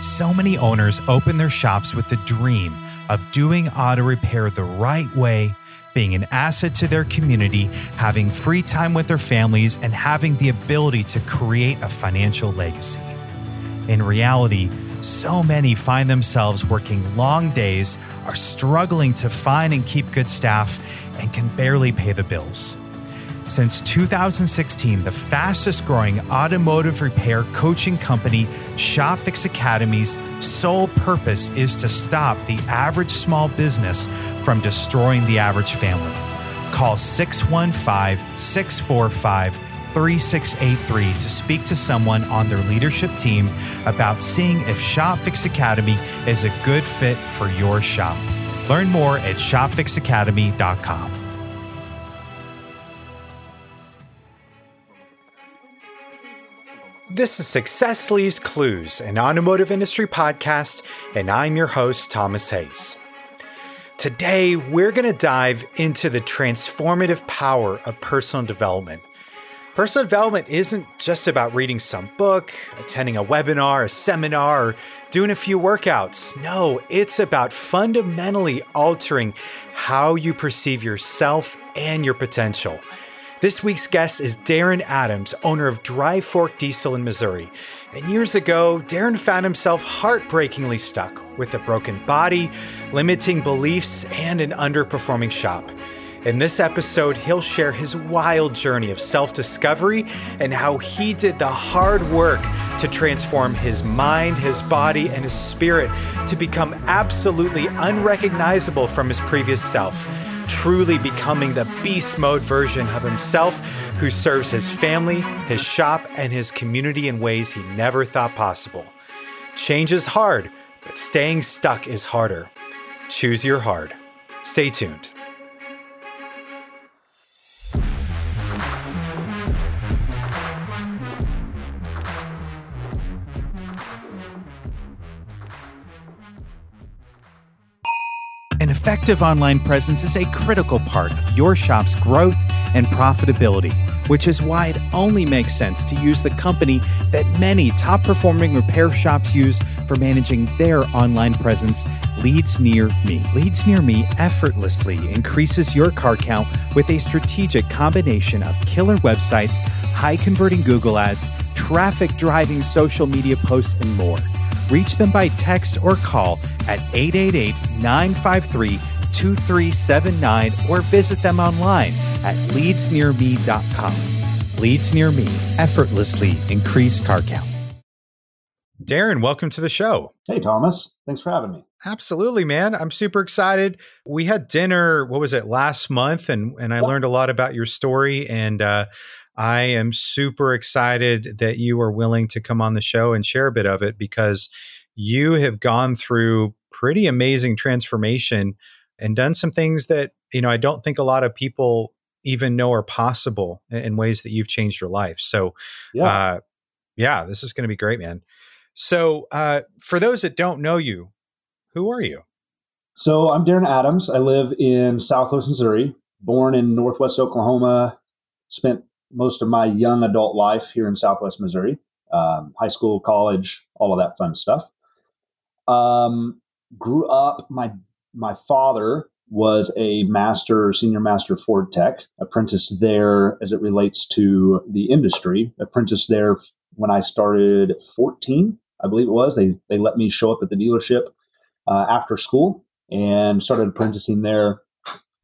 So many owners open their shops with the dream of doing auto repair the right way, being an asset to their community, having free time with their families, and having the ability to create a financial legacy. In reality, so many find themselves working long days, are struggling to find and keep good staff, and can barely pay the bills. Since 2016, the fastest growing automotive repair coaching company, ShopFix Academy's sole purpose is to stop the average small business from destroying the average family. Call 615 645 3683 to speak to someone on their leadership team about seeing if ShopFix Academy is a good fit for your shop. Learn more at shopfixacademy.com. This is Success Leaves Clues, an automotive industry podcast, and I'm your host, Thomas Hayes. Today, we're going to dive into the transformative power of personal development. Personal development isn't just about reading some book, attending a webinar, a seminar, or doing a few workouts. No, it's about fundamentally altering how you perceive yourself and your potential. This week's guest is Darren Adams, owner of Dryfork Diesel in Missouri. And years ago, Darren found himself heartbreakingly stuck with a broken body, limiting beliefs, and an underperforming shop. In this episode, he'll share his wild journey of self discovery and how he did the hard work to transform his mind, his body, and his spirit to become absolutely unrecognizable from his previous self truly becoming the beast mode version of himself who serves his family, his shop, and his community in ways he never thought possible. Change is hard, but staying stuck is harder. Choose your hard. Stay tuned. Effective online presence is a critical part of your shop's growth and profitability, which is why it only makes sense to use the company that many top performing repair shops use for managing their online presence, Leads Near Me. Leads Near Me effortlessly increases your car count with a strategic combination of killer websites, high converting Google ads, traffic driving social media posts, and more. Reach them by text or call at 888 953 2379 or visit them online at leadsnearme.com. Leads Near Me effortlessly increase car count. Darren, welcome to the show. Hey, Thomas. Thanks for having me. Absolutely, man. I'm super excited. We had dinner, what was it, last month, and, and I learned a lot about your story. And uh, I am super excited that you are willing to come on the show and share a bit of it because you have gone through pretty amazing transformation and done some things that, you know, I don't think a lot of people even know are possible in ways that you've changed your life. So, yeah, uh, yeah this is going to be great, man. So, uh, for those that don't know you, who are you? So, I'm Darren Adams. I live in Southwest Missouri, born in Northwest Oklahoma, spent most of my young adult life here in Southwest Missouri, um, high school, college, all of that fun stuff. Um, grew up. My my father was a master, senior master Ford Tech, apprentice there as it relates to the industry. Apprentice there when I started 14, I believe it was. They they let me show up at the dealership uh, after school and started apprenticing there.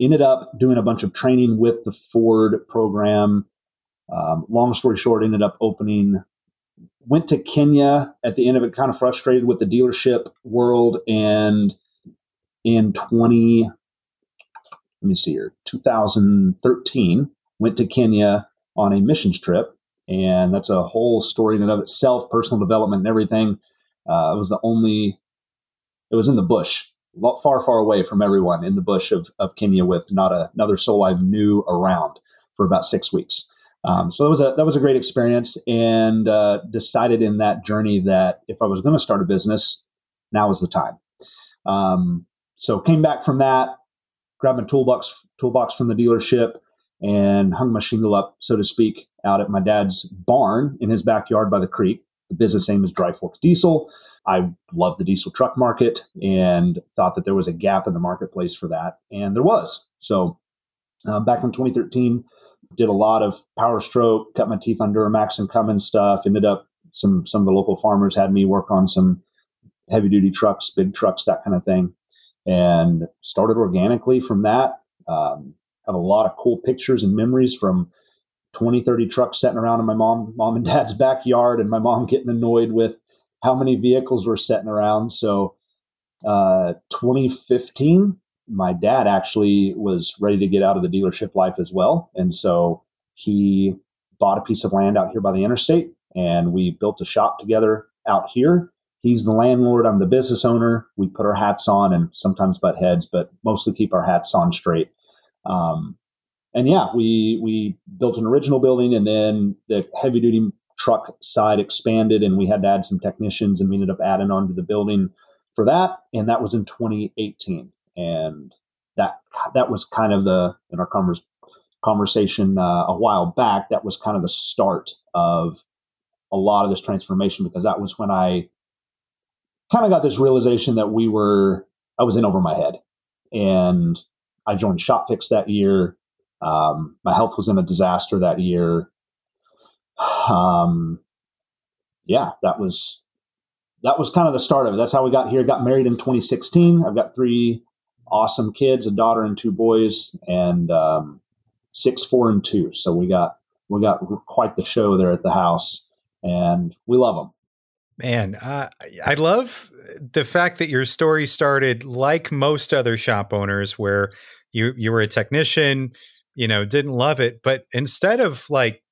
Ended up doing a bunch of training with the Ford program. Um, long story short, ended up opening went to Kenya at the end of it, kind of frustrated with the dealership world. And in 20, let me see here, 2013, went to Kenya on a missions trip. And that's a whole story in and of itself, personal development and everything. Uh, it was the only, it was in the bush, far, far away from everyone in the bush of, of Kenya with not a, another soul I knew around for about six weeks. Um, so that was a that was a great experience, and uh, decided in that journey that if I was going to start a business, now was the time. Um, so came back from that, grabbed my toolbox toolbox from the dealership, and hung my shingle up, so to speak, out at my dad's barn in his backyard by the creek. the business name is Dryfork Diesel. I loved the diesel truck market and thought that there was a gap in the marketplace for that. And there was. So um, back in 2013, did a lot of power stroke, cut my teeth on Duramax and Cummins stuff. Ended up some some of the local farmers had me work on some heavy duty trucks, big trucks, that kind of thing, and started organically from that. Um, have a lot of cool pictures and memories from 20, 30 trucks sitting around in my mom, mom and dad's backyard, and my mom getting annoyed with how many vehicles were sitting around. So, uh, 2015, my dad actually was ready to get out of the dealership life as well. And so he bought a piece of land out here by the interstate and we built a shop together out here. He's the landlord, I'm the business owner. We put our hats on and sometimes butt heads, but mostly keep our hats on straight. Um, and yeah, we we built an original building and then the heavy duty truck side expanded and we had to add some technicians and we ended up adding on to the building for that. And that was in 2018 and that that was kind of the in our converse, conversation uh, a while back. That was kind of the start of a lot of this transformation because that was when I kind of got this realization that we were I was in over my head, and I joined ShopFix that year. Um, my health was in a disaster that year. Um, yeah, that was that was kind of the start of it. That's how we got here. Got married in 2016. I've got three awesome kids, a daughter and two boys, and um, six, four, and two. So we got we got quite the show there at the house, and we love them. Man, uh, I love the fact that your story started like most other shop owners, where you you were a technician, you know, didn't love it, but instead of like,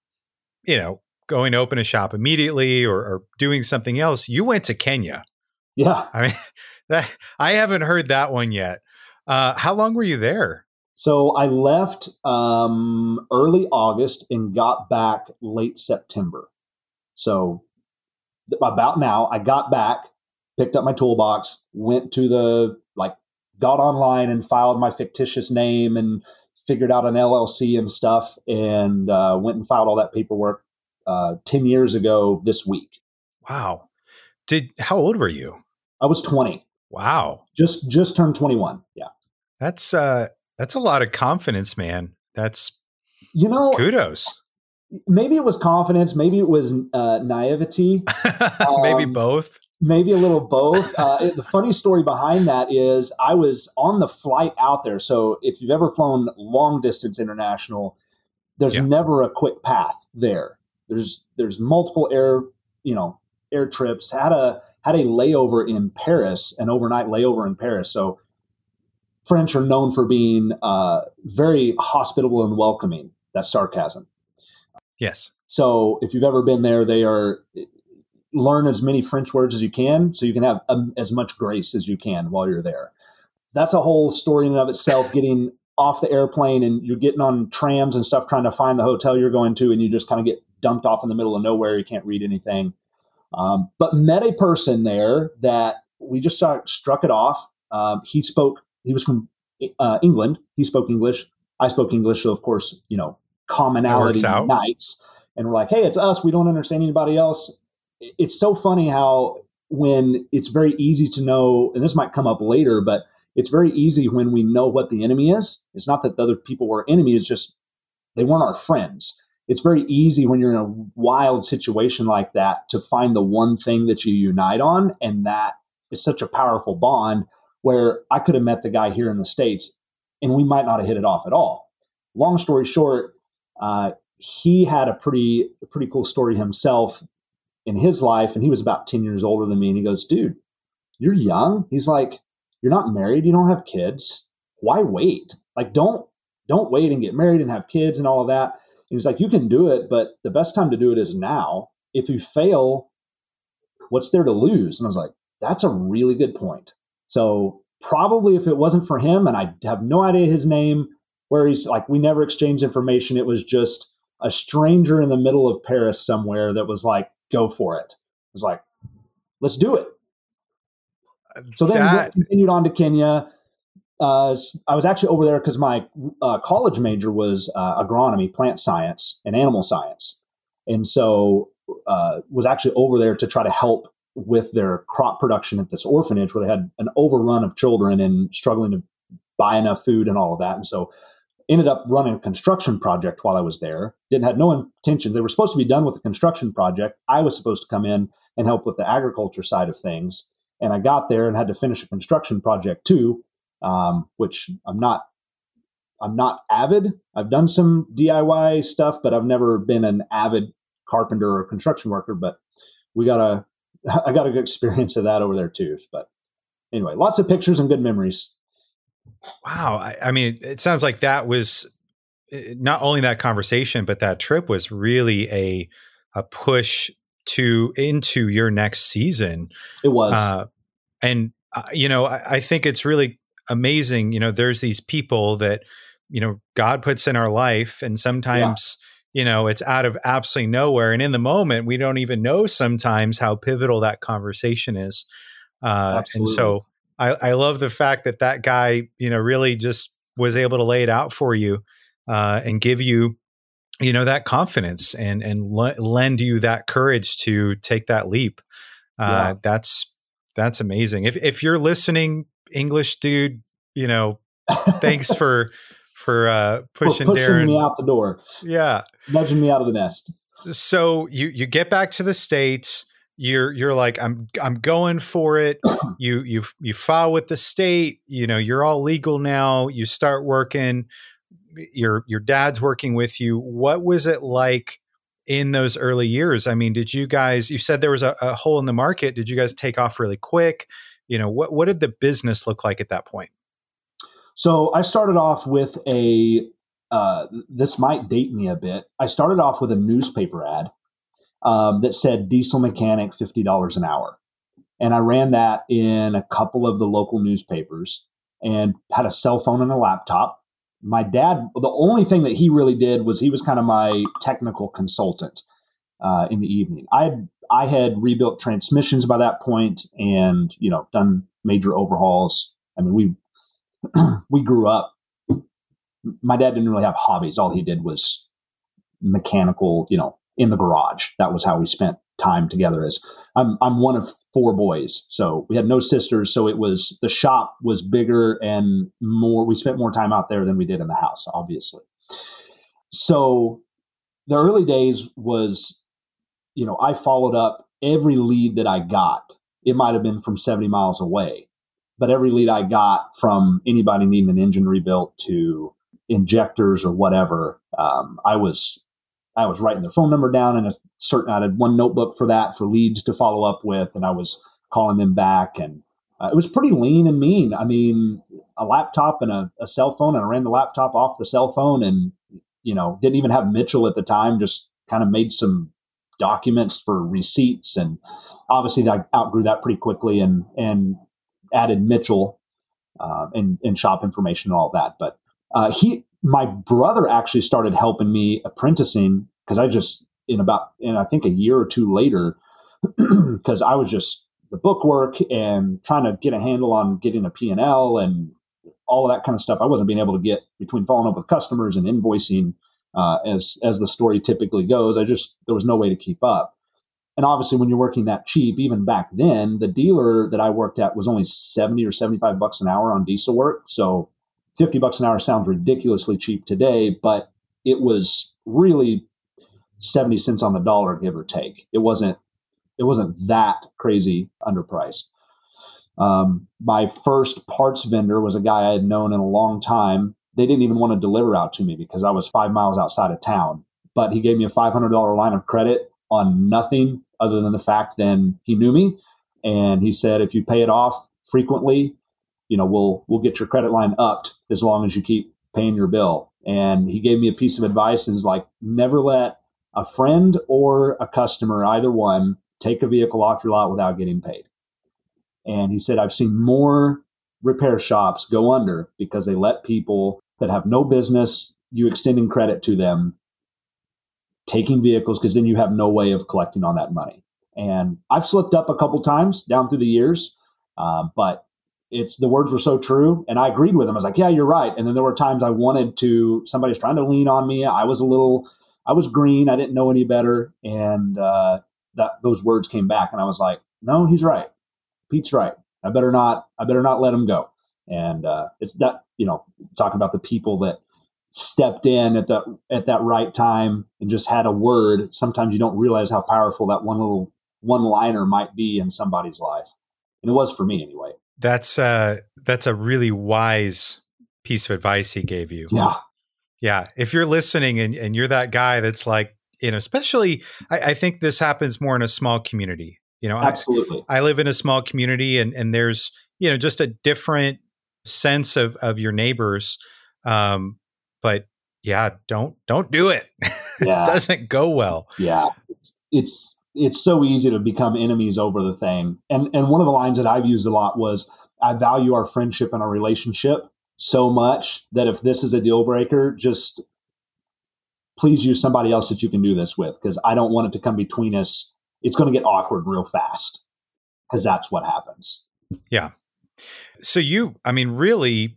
you know, going to open a shop immediately or, or doing something else, you went to Kenya. Yeah, I mean, that I haven't heard that one yet. Uh, how long were you there? So I left um, early August and got back late September. So about now, I got back, picked up my toolbox, went to the like, got online and filed my fictitious name and figured out an LLC and stuff, and uh, went and filed all that paperwork uh, ten years ago this week. Wow. Did how old were you? I was twenty. Wow. Just just turned 21. Yeah. That's uh that's a lot of confidence, man. That's you know kudos. Maybe it was confidence, maybe it was uh, naivety. maybe um, both. Maybe a little both. Uh, it, the funny story behind that is I was on the flight out there. So if you've ever flown long distance international, there's yeah. never a quick path there. There's there's multiple air, you know, air trips. Had a had a layover in Paris, an overnight layover in Paris. So French are known for being uh, very hospitable and welcoming. That's sarcasm. Yes. So if you've ever been there, they are learn as many French words as you can, so you can have um, as much grace as you can while you're there. That's a whole story in and of itself. Getting off the airplane and you're getting on trams and stuff, trying to find the hotel you're going to, and you just kind of get dumped off in the middle of nowhere. You can't read anything. Um, but met a person there that we just saw, struck it off. Um, he spoke. He was from uh, England. He spoke English. I spoke English. So of course, you know, commonality nights. And we're like, hey, it's us. We don't understand anybody else. It's so funny how when it's very easy to know, and this might come up later, but it's very easy when we know what the enemy is. It's not that the other people were enemy. It's just they weren't our friends it's very easy when you're in a wild situation like that to find the one thing that you unite on. And that is such a powerful bond where I could have met the guy here in the States and we might not have hit it off at all. Long story short, uh, he had a pretty, a pretty cool story himself in his life. And he was about 10 years older than me. And he goes, dude, you're young. He's like, you're not married. You don't have kids. Why wait? Like, don't, don't wait and get married and have kids and all of that he was like, You can do it, but the best time to do it is now. If you fail, what's there to lose? And I was like, That's a really good point. So, probably if it wasn't for him, and I have no idea his name, where he's like, we never exchanged information. It was just a stranger in the middle of Paris somewhere that was like, Go for it. It was like, Let's do it. Uh, so then that... we continued on to Kenya uh, I was actually over there because my uh, college major was uh, agronomy, plant science, and animal science. And so uh, was actually over there to try to help with their crop production at this orphanage where they had an overrun of children and struggling to buy enough food and all of that. And so ended up running a construction project while I was there. Didn't had no intentions. They were supposed to be done with the construction project. I was supposed to come in and help with the agriculture side of things. And I got there and had to finish a construction project too, um, which I'm not. I'm not avid. I've done some DIY stuff, but I've never been an avid carpenter or construction worker. But we got a, I got a good experience of that over there too. But anyway, lots of pictures and good memories. Wow. I, I mean, it sounds like that was eh, not only that conversation, but that trip was really a a push to into your next season. It was, uh, and uh, you know, I, I, think it's really amazing. You know, there's these people that you know God puts in our life, and sometimes. Yeah. You know, it's out of absolutely nowhere. And in the moment, we don't even know sometimes how pivotal that conversation is. Uh, and so I, I love the fact that that guy, you know, really just was able to lay it out for you uh, and give you, you know, that confidence and and l- lend you that courage to take that leap. Uh, yeah. That's that's amazing. If if you're listening, English dude, you know, thanks for for uh, pushing, pushing Darren me out the door. Yeah, nudging me out of the nest. So you you get back to the states you're you're like I'm I'm going for it. you you you file with the state. You know you're all legal now. You start working. Your your dad's working with you. What was it like in those early years? I mean, did you guys? You said there was a, a hole in the market. Did you guys take off really quick? You know what what did the business look like at that point? So I started off with a. Uh, this might date me a bit. I started off with a newspaper ad um, that said diesel mechanic $50 an hour. And I ran that in a couple of the local newspapers and had a cell phone and a laptop. My dad, the only thing that he really did was he was kind of my technical consultant uh, in the evening. I I had rebuilt transmissions by that point and, you know, done major overhauls. I mean, we, we grew up. My dad didn't really have hobbies. All he did was mechanical, you know, in the garage. That was how we spent time together. As I'm, I'm one of four boys, so we had no sisters. So it was the shop was bigger and more. We spent more time out there than we did in the house, obviously. So the early days was, you know, I followed up every lead that I got. It might have been from 70 miles away, but every lead I got from anybody needing an engine rebuilt to injectors or whatever, um, I was I was writing their phone number down and a certain, I had one notebook for that for leads to follow up with, and I was calling them back. And uh, it was pretty lean and mean. I mean, a laptop and a, a, cell phone, and I ran the laptop off the cell phone and, you know, didn't even have Mitchell at the time, just kind of made some documents for receipts. And obviously, I outgrew that pretty quickly and, and added Mitchell uh, and, and shop information and all that. But uh, he, my brother actually started helping me apprenticing because I just in about in I think a year or two later because I was just the book work and trying to get a handle on getting a P&L and all of that kind of stuff. I wasn't being able to get between following up with customers and invoicing uh, as as the story typically goes. I just there was no way to keep up. And obviously, when you're working that cheap, even back then, the dealer that I worked at was only seventy or seventy five bucks an hour on diesel work. So 50 bucks an hour sounds ridiculously cheap today, but it was really 70 cents on the dollar, give or take. It wasn't, it wasn't that crazy underpriced. Um, my first parts vendor was a guy I had known in a long time. They didn't even want to deliver out to me because I was five miles outside of town. But he gave me a $500 line of credit on nothing other than the fact then he knew me. And he said, if you pay it off frequently, you know, we'll we'll get your credit line upped as long as you keep paying your bill. And he gave me a piece of advice and is like never let a friend or a customer, either one, take a vehicle off your lot without getting paid. And he said, I've seen more repair shops go under because they let people that have no business, you extending credit to them, taking vehicles, because then you have no way of collecting on that money. And I've slipped up a couple times down through the years, uh, but it's the words were so true and i agreed with them i was like yeah you're right and then there were times i wanted to somebody's trying to lean on me i was a little I was green. I didn't know any better, and uh, that those words came back, and I was like, no, he's right. Pete's right. I better not. I better not let him go. And uh, it's that you know talking about the people that stepped in at the at that right time and just had a word. Sometimes you don't realize how powerful that one little one liner might be in somebody's life, and it was for me anyway. That's uh that's a really wise piece of advice he gave you. Yeah, yeah. If you're listening and, and you're that guy that's like, you know, especially I, I think this happens more in a small community. You know, absolutely. I, I live in a small community and and there's you know just a different sense of of your neighbors. Um, but yeah, don't don't do it. Yeah. it doesn't go well. Yeah, it's, it's it's so easy to become enemies over the thing. And and one of the lines that I've used a lot was I value our friendship and our relationship so much that if this is a deal breaker, just please use somebody else that you can do this with because I don't want it to come between us. It's going to get awkward real fast because that's what happens. Yeah. So you, I mean, really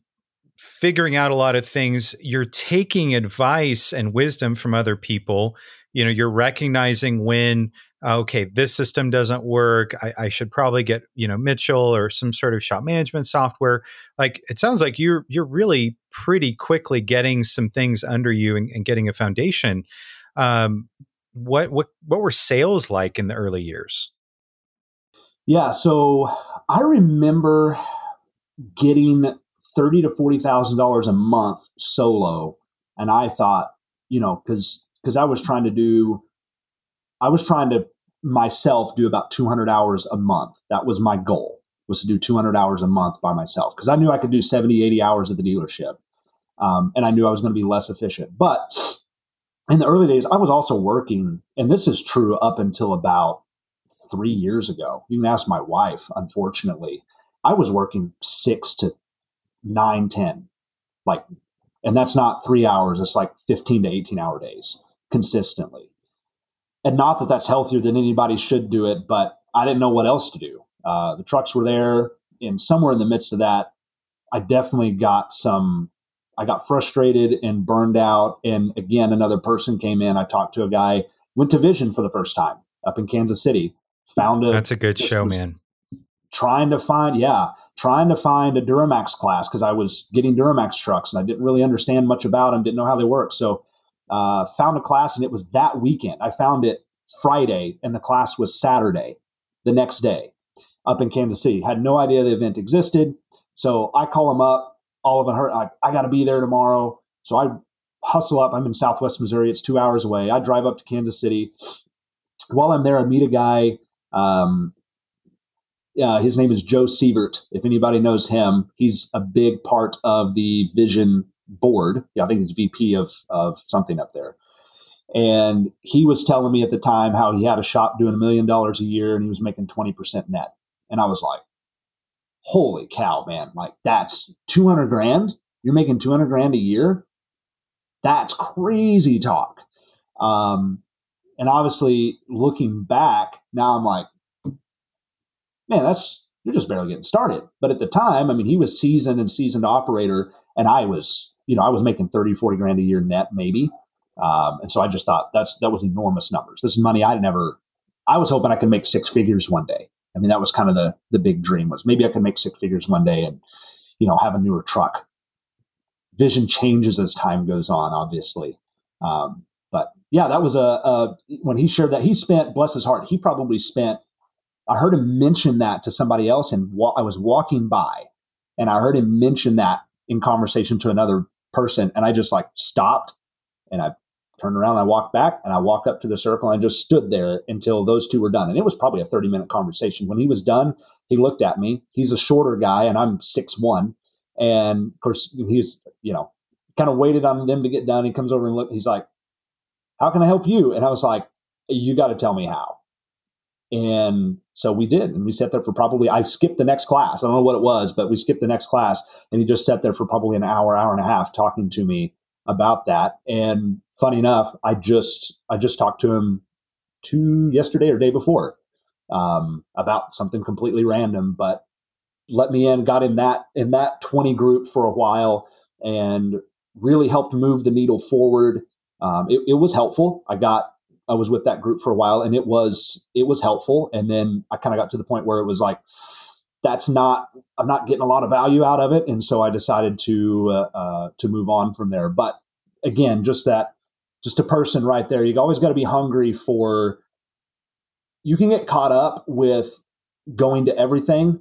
figuring out a lot of things, you're taking advice and wisdom from other people. You know, you're recognizing when okay, this system doesn't work. I, I, should probably get you know Mitchell or some sort of shop management software. Like it sounds like you're you're really pretty quickly getting some things under you and, and getting a foundation. Um, what what what were sales like in the early years? Yeah, so I remember getting thirty to forty thousand dollars a month solo, and I thought, you know, because because I was trying to do I was trying to myself do about 200 hours a month. That was my goal was to do 200 hours a month by myself because I knew I could do 70, 80 hours at the dealership. Um, and I knew I was going to be less efficient. But in the early days, I was also working, and this is true up until about three years ago. You can ask my wife, unfortunately. I was working six to nine, 10, like, and that's not three hours, it's like 15 to 18 hour days consistently and not that that's healthier than anybody should do it, but I didn't know what else to do. Uh, the trucks were there, and somewhere in the midst of that, I definitely got some. I got frustrated and burned out. And again, another person came in. I talked to a guy, went to Vision for the first time up in Kansas City. Found a. That's a good show, man. Trying to find, yeah, trying to find a Duramax class because I was getting Duramax trucks and I didn't really understand much about them, didn't know how they work. So uh, found a class and it was that weekend. I found it Friday and the class was Saturday the next day up in Kansas City. Had no idea the event existed. So I call them up. All of them hurt. Like, I got to be there tomorrow. So I hustle up. I'm in Southwest Missouri. It's two hours away. I drive up to Kansas City. While I'm there, I meet a guy. Um, uh, his name is Joe Sievert. If anybody knows him, he's a big part of the Vision board. Yeah, I think he's VP of of something up there. And he was telling me at the time how he had a shop doing a million dollars a year and he was making 20% net. And I was like, holy cow, man. Like, that's 200 grand. You're making 200 grand a year. That's crazy talk. Um, and obviously, looking back, now I'm like, man, that's, you're just barely getting started. But at the time, I mean, he was seasoned and seasoned operator, and I was you know, I was making 30, 40 grand a year net, maybe. Um, and so I just thought that's, that was enormous numbers. This is money I'd never, I was hoping I could make six figures one day. I mean, that was kind of the, the big dream was maybe I could make six figures one day and, you know, have a newer truck. Vision changes as time goes on, obviously. Um, but yeah, that was a, a, when he shared that he spent, bless his heart, he probably spent, I heard him mention that to somebody else and wa- I was walking by and I heard him mention that in conversation to another person. And I just like stopped and I turned around, and I walked back and I walked up to the circle and I just stood there until those two were done. And it was probably a 30 minute conversation. When he was done, he looked at me. He's a shorter guy and I'm six one. And of course, he's, you know, kind of waited on them to get done. He comes over and look, he's like, How can I help you? And I was like, You got to tell me how. And so we did. And we sat there for probably, I skipped the next class. I don't know what it was, but we skipped the next class. And he just sat there for probably an hour, hour and a half talking to me about that. And funny enough, I just, I just talked to him two yesterday or day before um, about something completely random, but let me in, got in that, in that 20 group for a while and really helped move the needle forward. Um, it, it was helpful. I got I was with that group for a while, and it was it was helpful. And then I kind of got to the point where it was like, that's not I'm not getting a lot of value out of it, and so I decided to uh, uh, to move on from there. But again, just that just a person right there. You always got to be hungry for. You can get caught up with going to everything,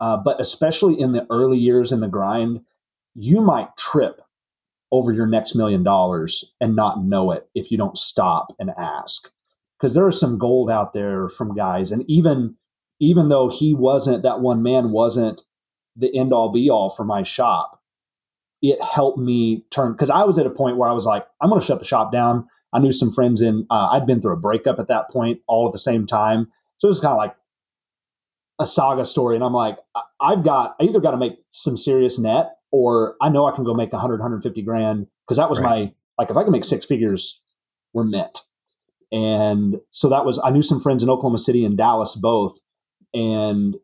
uh, but especially in the early years in the grind, you might trip over your next million dollars and not know it if you don't stop and ask. Because there is some gold out there from guys, and even even though he wasn't that one man wasn't the end all be all for my shop, it helped me turn because I was at a point where I was like, I'm going to shut the shop down. I knew some friends in. Uh, I'd been through a breakup at that point, all at the same time, so it was kind of like a saga story. And I'm like, I've got I either got to make some serious net or I know I can go make 100, 150 grand because that was right. my like if I can make six figures, we're met. And so that was I knew some friends in Oklahoma City and Dallas both, and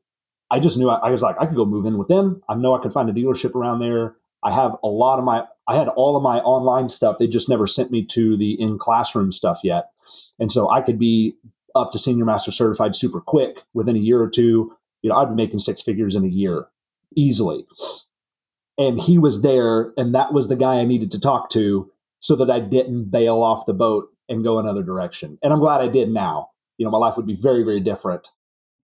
I just knew I, I was like I could go move in with them. I know I could find a dealership around there. I have a lot of my I had all of my online stuff. They just never sent me to the in classroom stuff yet, and so I could be up to senior master certified super quick within a year or two. You know, I'd be making six figures in a year easily and he was there and that was the guy i needed to talk to so that i didn't bail off the boat and go another direction. And i'm glad i did now. You know my life would be very very different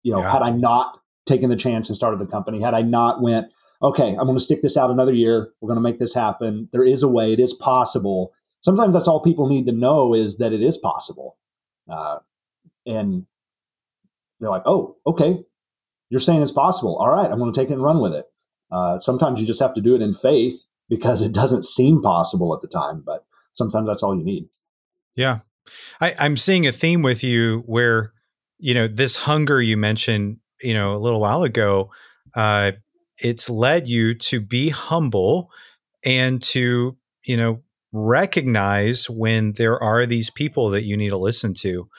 you know yeah. had i not taken the chance and started the company had i not went okay i'm going to stick this out another year. We're going to make this happen. There is a way. It is possible. Sometimes that's all people need to know is that it is possible. Uh, and they're like oh okay. You're saying it's possible. All right. I'm going to take it and run with it uh, sometimes you just have to do it in faith because it doesn't seem possible at the time, but sometimes that's all you need. Yeah. I, I'm seeing a theme with you where, you know, this hunger you mentioned, you know, a little while ago, uh, it's led you to be humble and to, you know, recognize when there are these people that you need to listen to.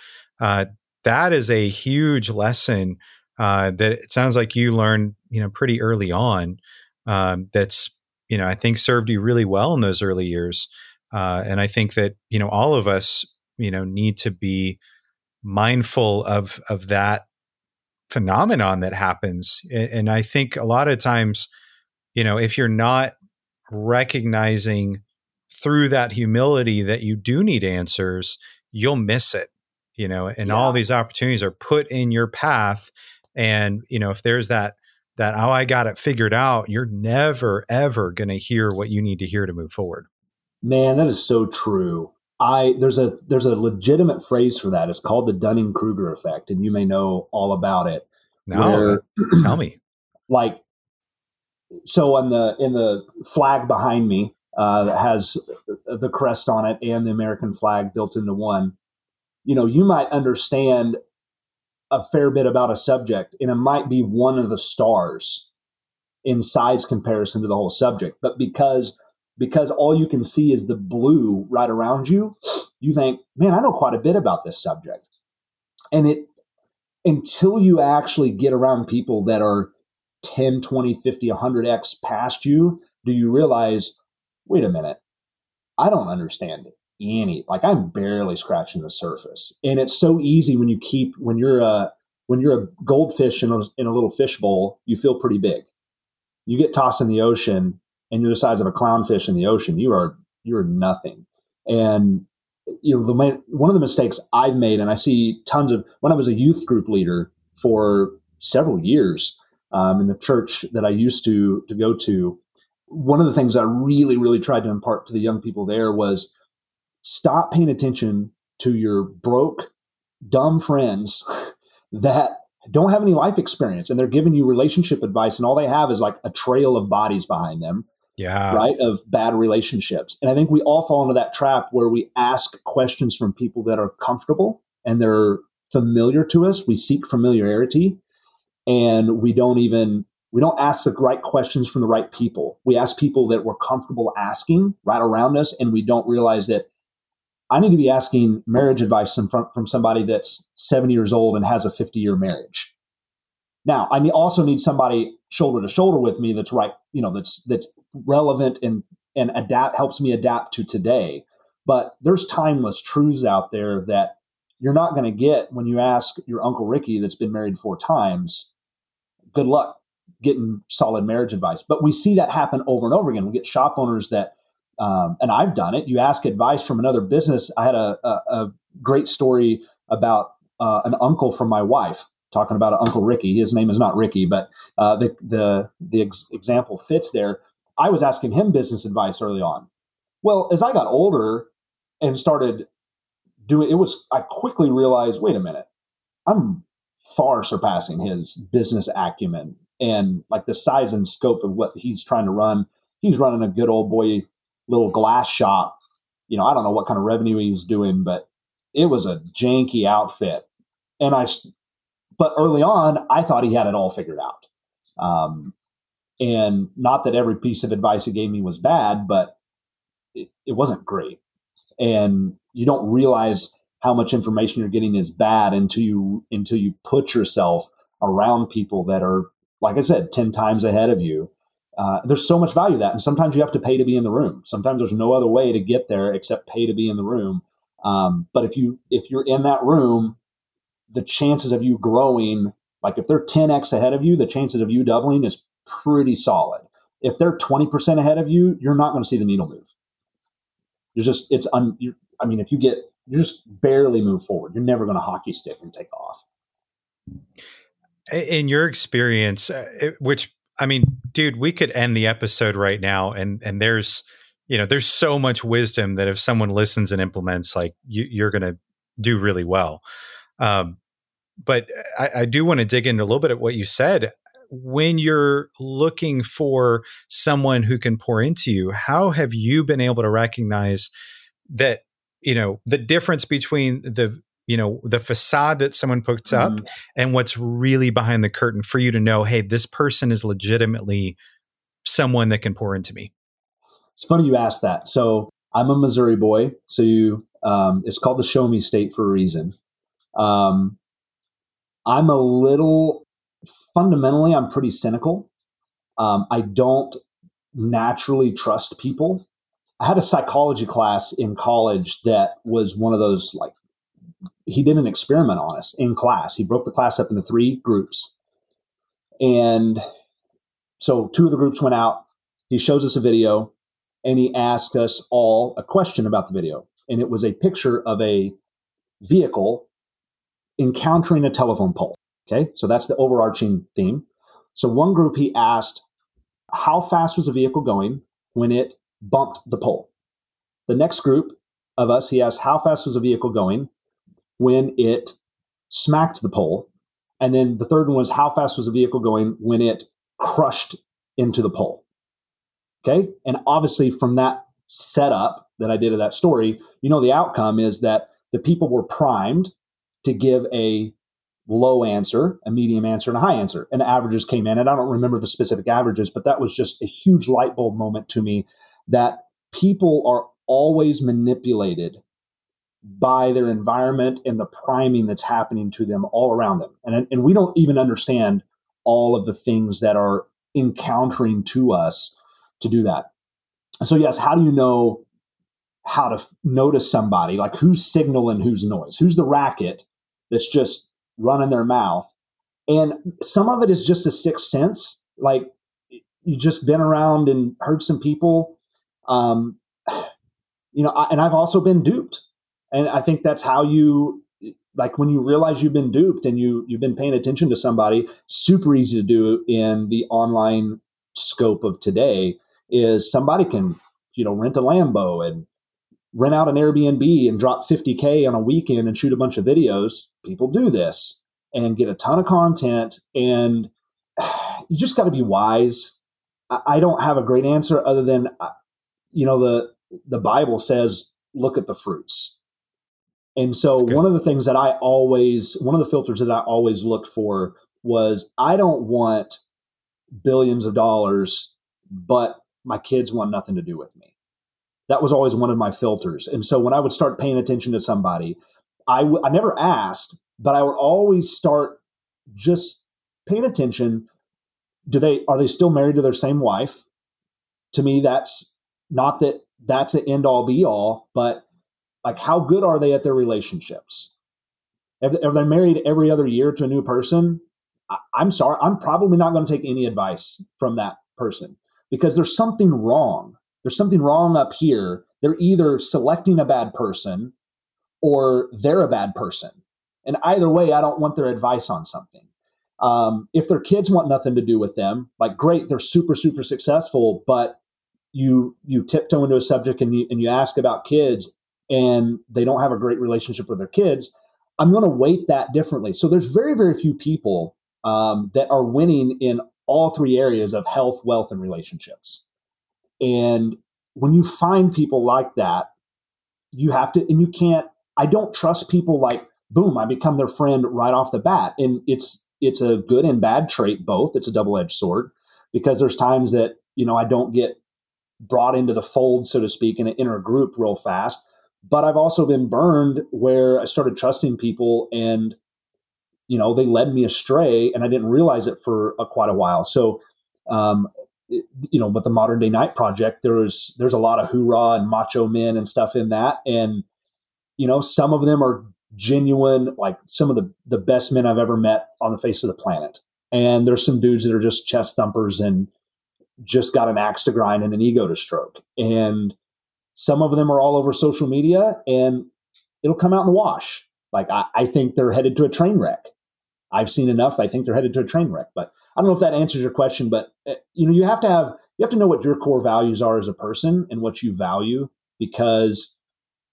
Uh, that is a huge lesson uh, that it sounds like you learned, you know, pretty early on. Um, that's you know I think served you really well in those early years, uh, and I think that you know all of us you know need to be mindful of of that phenomenon that happens. And I think a lot of times, you know, if you're not recognizing through that humility that you do need answers, you'll miss it. You know, and yeah. all these opportunities are put in your path and, you know, if there's that, that, oh, I got it figured out, you're never, ever going to hear what you need to hear to move forward. Man, that is so true. I there's a there's a legitimate phrase for that. It's called the Dunning Kruger effect, and you may know all about it. No, tell me. Like, so on the in the flag behind me uh, that has the crest on it and the American flag built into one. You know, you might understand a fair bit about a subject, and it might be one of the stars in size comparison to the whole subject. But because because all you can see is the blue right around you, you think, man, I know quite a bit about this subject. And it until you actually get around people that are 10, 20, 50, 100x past you, do you realize, wait a minute, I don't understand it any like i'm barely scratching the surface. And it's so easy when you keep when you're a when you're a goldfish in a, in a little fish bowl you feel pretty big. You get tossed in the ocean and you're the size of a clownfish in the ocean you are you're nothing. And you know the one of the mistakes i've made and i see tons of when i was a youth group leader for several years um, in the church that i used to to go to one of the things i really really tried to impart to the young people there was stop paying attention to your broke, dumb friends that don't have any life experience and they're giving you relationship advice and all they have is like a trail of bodies behind them. Yeah. Right. Of bad relationships. And I think we all fall into that trap where we ask questions from people that are comfortable and they're familiar to us. We seek familiarity and we don't even we don't ask the right questions from the right people. We ask people that we're comfortable asking right around us and we don't realize that I need to be asking marriage advice from, from somebody that's 70 years old and has a 50 year marriage. Now, I also need somebody shoulder to shoulder with me that's right, you know, that's that's relevant and and adapt helps me adapt to today. But there's timeless truths out there that you're not going to get when you ask your Uncle Ricky that's been married four times, good luck getting solid marriage advice. But we see that happen over and over again. We get shop owners that, um, and I've done it. You ask advice from another business. I had a, a, a great story about uh, an uncle from my wife talking about Uncle Ricky. His name is not Ricky, but uh, the the the ex- example fits there. I was asking him business advice early on. Well, as I got older and started doing it, was I quickly realized, wait a minute, I'm far surpassing his business acumen and like the size and scope of what he's trying to run. He's running a good old boy little glass shop. You know, I don't know what kind of revenue he was doing, but it was a janky outfit. And I, but early on, I thought he had it all figured out. Um, and not that every piece of advice he gave me was bad, but it, it wasn't great. And you don't realize how much information you're getting is bad until you until you put yourself around people that are, like I said, ten times ahead of you. Uh, there's so much value that, and sometimes you have to pay to be in the room. Sometimes there's no other way to get there except pay to be in the room. Um, but if you if you're in that room, the chances of you growing, like if they're 10x ahead of you, the chances of you doubling is pretty solid. If they're 20% ahead of you, you're not going to see the needle move. You're just it's un. I mean, if you get you just barely move forward, you're never going to hockey stick and take off. In your experience, uh, which I mean, dude, we could end the episode right now, and and there's you know there's so much wisdom that if someone listens and implements, like you, are going to do really well. Um, but I, I do want to dig into a little bit of what you said when you're looking for someone who can pour into you, how have you been able to recognize that, you know, the difference between the, you know, the facade that someone puts mm. up mm-hmm. and what's really behind the curtain for you to know, hey, this person is legitimately someone that can pour into me? It's funny you asked that. So I'm a Missouri boy. So you, um, it's called the Show Me State for a reason. Um, I'm a little fundamentally, I'm pretty cynical. Um, I don't naturally trust people. I had a psychology class in college that was one of those like he did an experiment on us in class. He broke the class up into three groups. And so two of the groups went out. He shows us a video and he asked us all a question about the video. And it was a picture of a vehicle encountering a telephone pole. Okay, so that's the overarching theme. So one group he asked, how fast was the vehicle going when it bumped the pole? The next group of us, he asked, how fast was the vehicle going when it smacked the pole? And then the third one was, how fast was the vehicle going when it crushed into the pole? Okay, and obviously from that setup that I did of that story, you know, the outcome is that the people were primed to give a low answer, a medium answer, and a high answer. And the averages came in. And I don't remember the specific averages, but that was just a huge light bulb moment to me that people are always manipulated by their environment and the priming that's happening to them all around them. And, and we don't even understand all of the things that are encountering to us to do that. So, yes, how do you know how to f- notice somebody? Like who's signal and who's noise? Who's the racket that's just running their mouth. And some of it is just a sixth sense. Like you just been around and heard some people. Um, you know, and I've also been duped. And I think that's how you like when you realize you've been duped and you you've been paying attention to somebody super easy to do in the online scope of today is somebody can you know rent a lambo and rent out an Airbnb and drop 50K on a weekend and shoot a bunch of videos. People do this and get a ton of content. And you just got to be wise. I don't have a great answer other than, uh, you know, the, the Bible says, look at the fruits. And so one of the things that I always, one of the filters that I always looked for was I don't want billions of dollars, but my kids want nothing to do with me that was always one of my filters. And so when I would start paying attention to somebody, I, w- I never asked, but I would always start just paying attention. Do they are they still married to their same wife? To me, that's not that that's an end all be all, but like how good are they at their relationships? If, they're married every other year to a new person, I, I'm sorry, I'm probably not going to take any advice from that person because there's something wrong. There's something wrong up here. They're either selecting a bad person or they're a bad person. And either way, I don't want their advice on something. Um, if their kids want nothing to do with them, like great, they're super, super successful, but you you tiptoe into a subject and you, and you ask about kids and they don't have a great relationship with their kids, I'm going to weight that differently. So there's very, very few people um, that are winning in all three areas of health, wealth, and relationships. And when you find people like that, you have to, and you can't, I don't trust people like, boom, I become their friend right off the bat. And it's, it's a good and bad trait, both. It's a double edged sword because there's times that, you know, I don't get brought into the fold, so to speak, in an inner group real fast. But I've also been burned where I started trusting people and, you know, they led me astray and I didn't realize it for a, quite a while. So, um, it, you know, with the modern day knight project, there's, there's a lot of hoorah and macho men and stuff in that. And, you know, some of them are genuine, like some of the, the best men I've ever met on the face of the planet. And there's some dudes that are just chest thumpers and just got an axe to grind and an ego to stroke. And some of them are all over social media and it'll come out in the wash. Like I, I think they're headed to a train wreck. I've seen enough. I think they're headed to a train wreck. But I don't know if that answers your question. But uh, you know, you have to have you have to know what your core values are as a person and what you value, because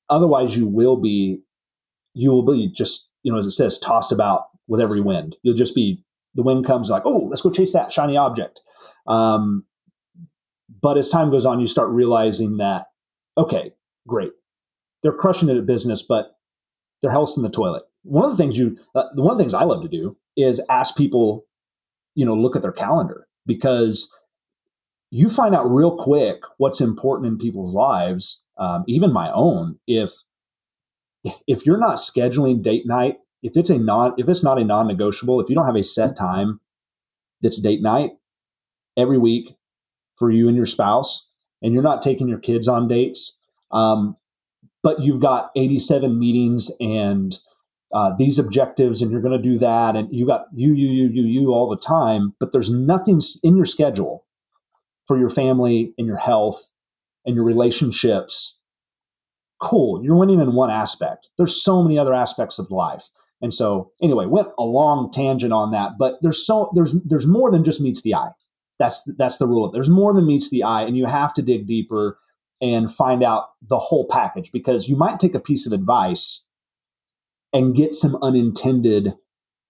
otherwise you will be you will be just you know as it says tossed about with every wind. You'll just be the wind comes like oh let's go chase that shiny object. Um, but as time goes on, you start realizing that okay, great, they're crushing it at business, but their health's in the toilet. One of the things you, uh, one of the things I love to do is ask people, you know, look at their calendar because you find out real quick what's important in people's lives, um, even my own. If if you're not scheduling date night, if it's a non, if it's not a non-negotiable, if you don't have a set time that's date night every week for you and your spouse, and you're not taking your kids on dates, um, but you've got 87 meetings and uh, these objectives, and you're going to do that, and you got you, you, you, you, you all the time, but there's nothing in your schedule for your family and your health and your relationships. Cool, you're winning in one aspect. There's so many other aspects of life. And so, anyway, went a long tangent on that, but there's so there's there's more than just meets the eye. That's that's the rule. There's more than meets the eye, and you have to dig deeper and find out the whole package because you might take a piece of advice and get some unintended.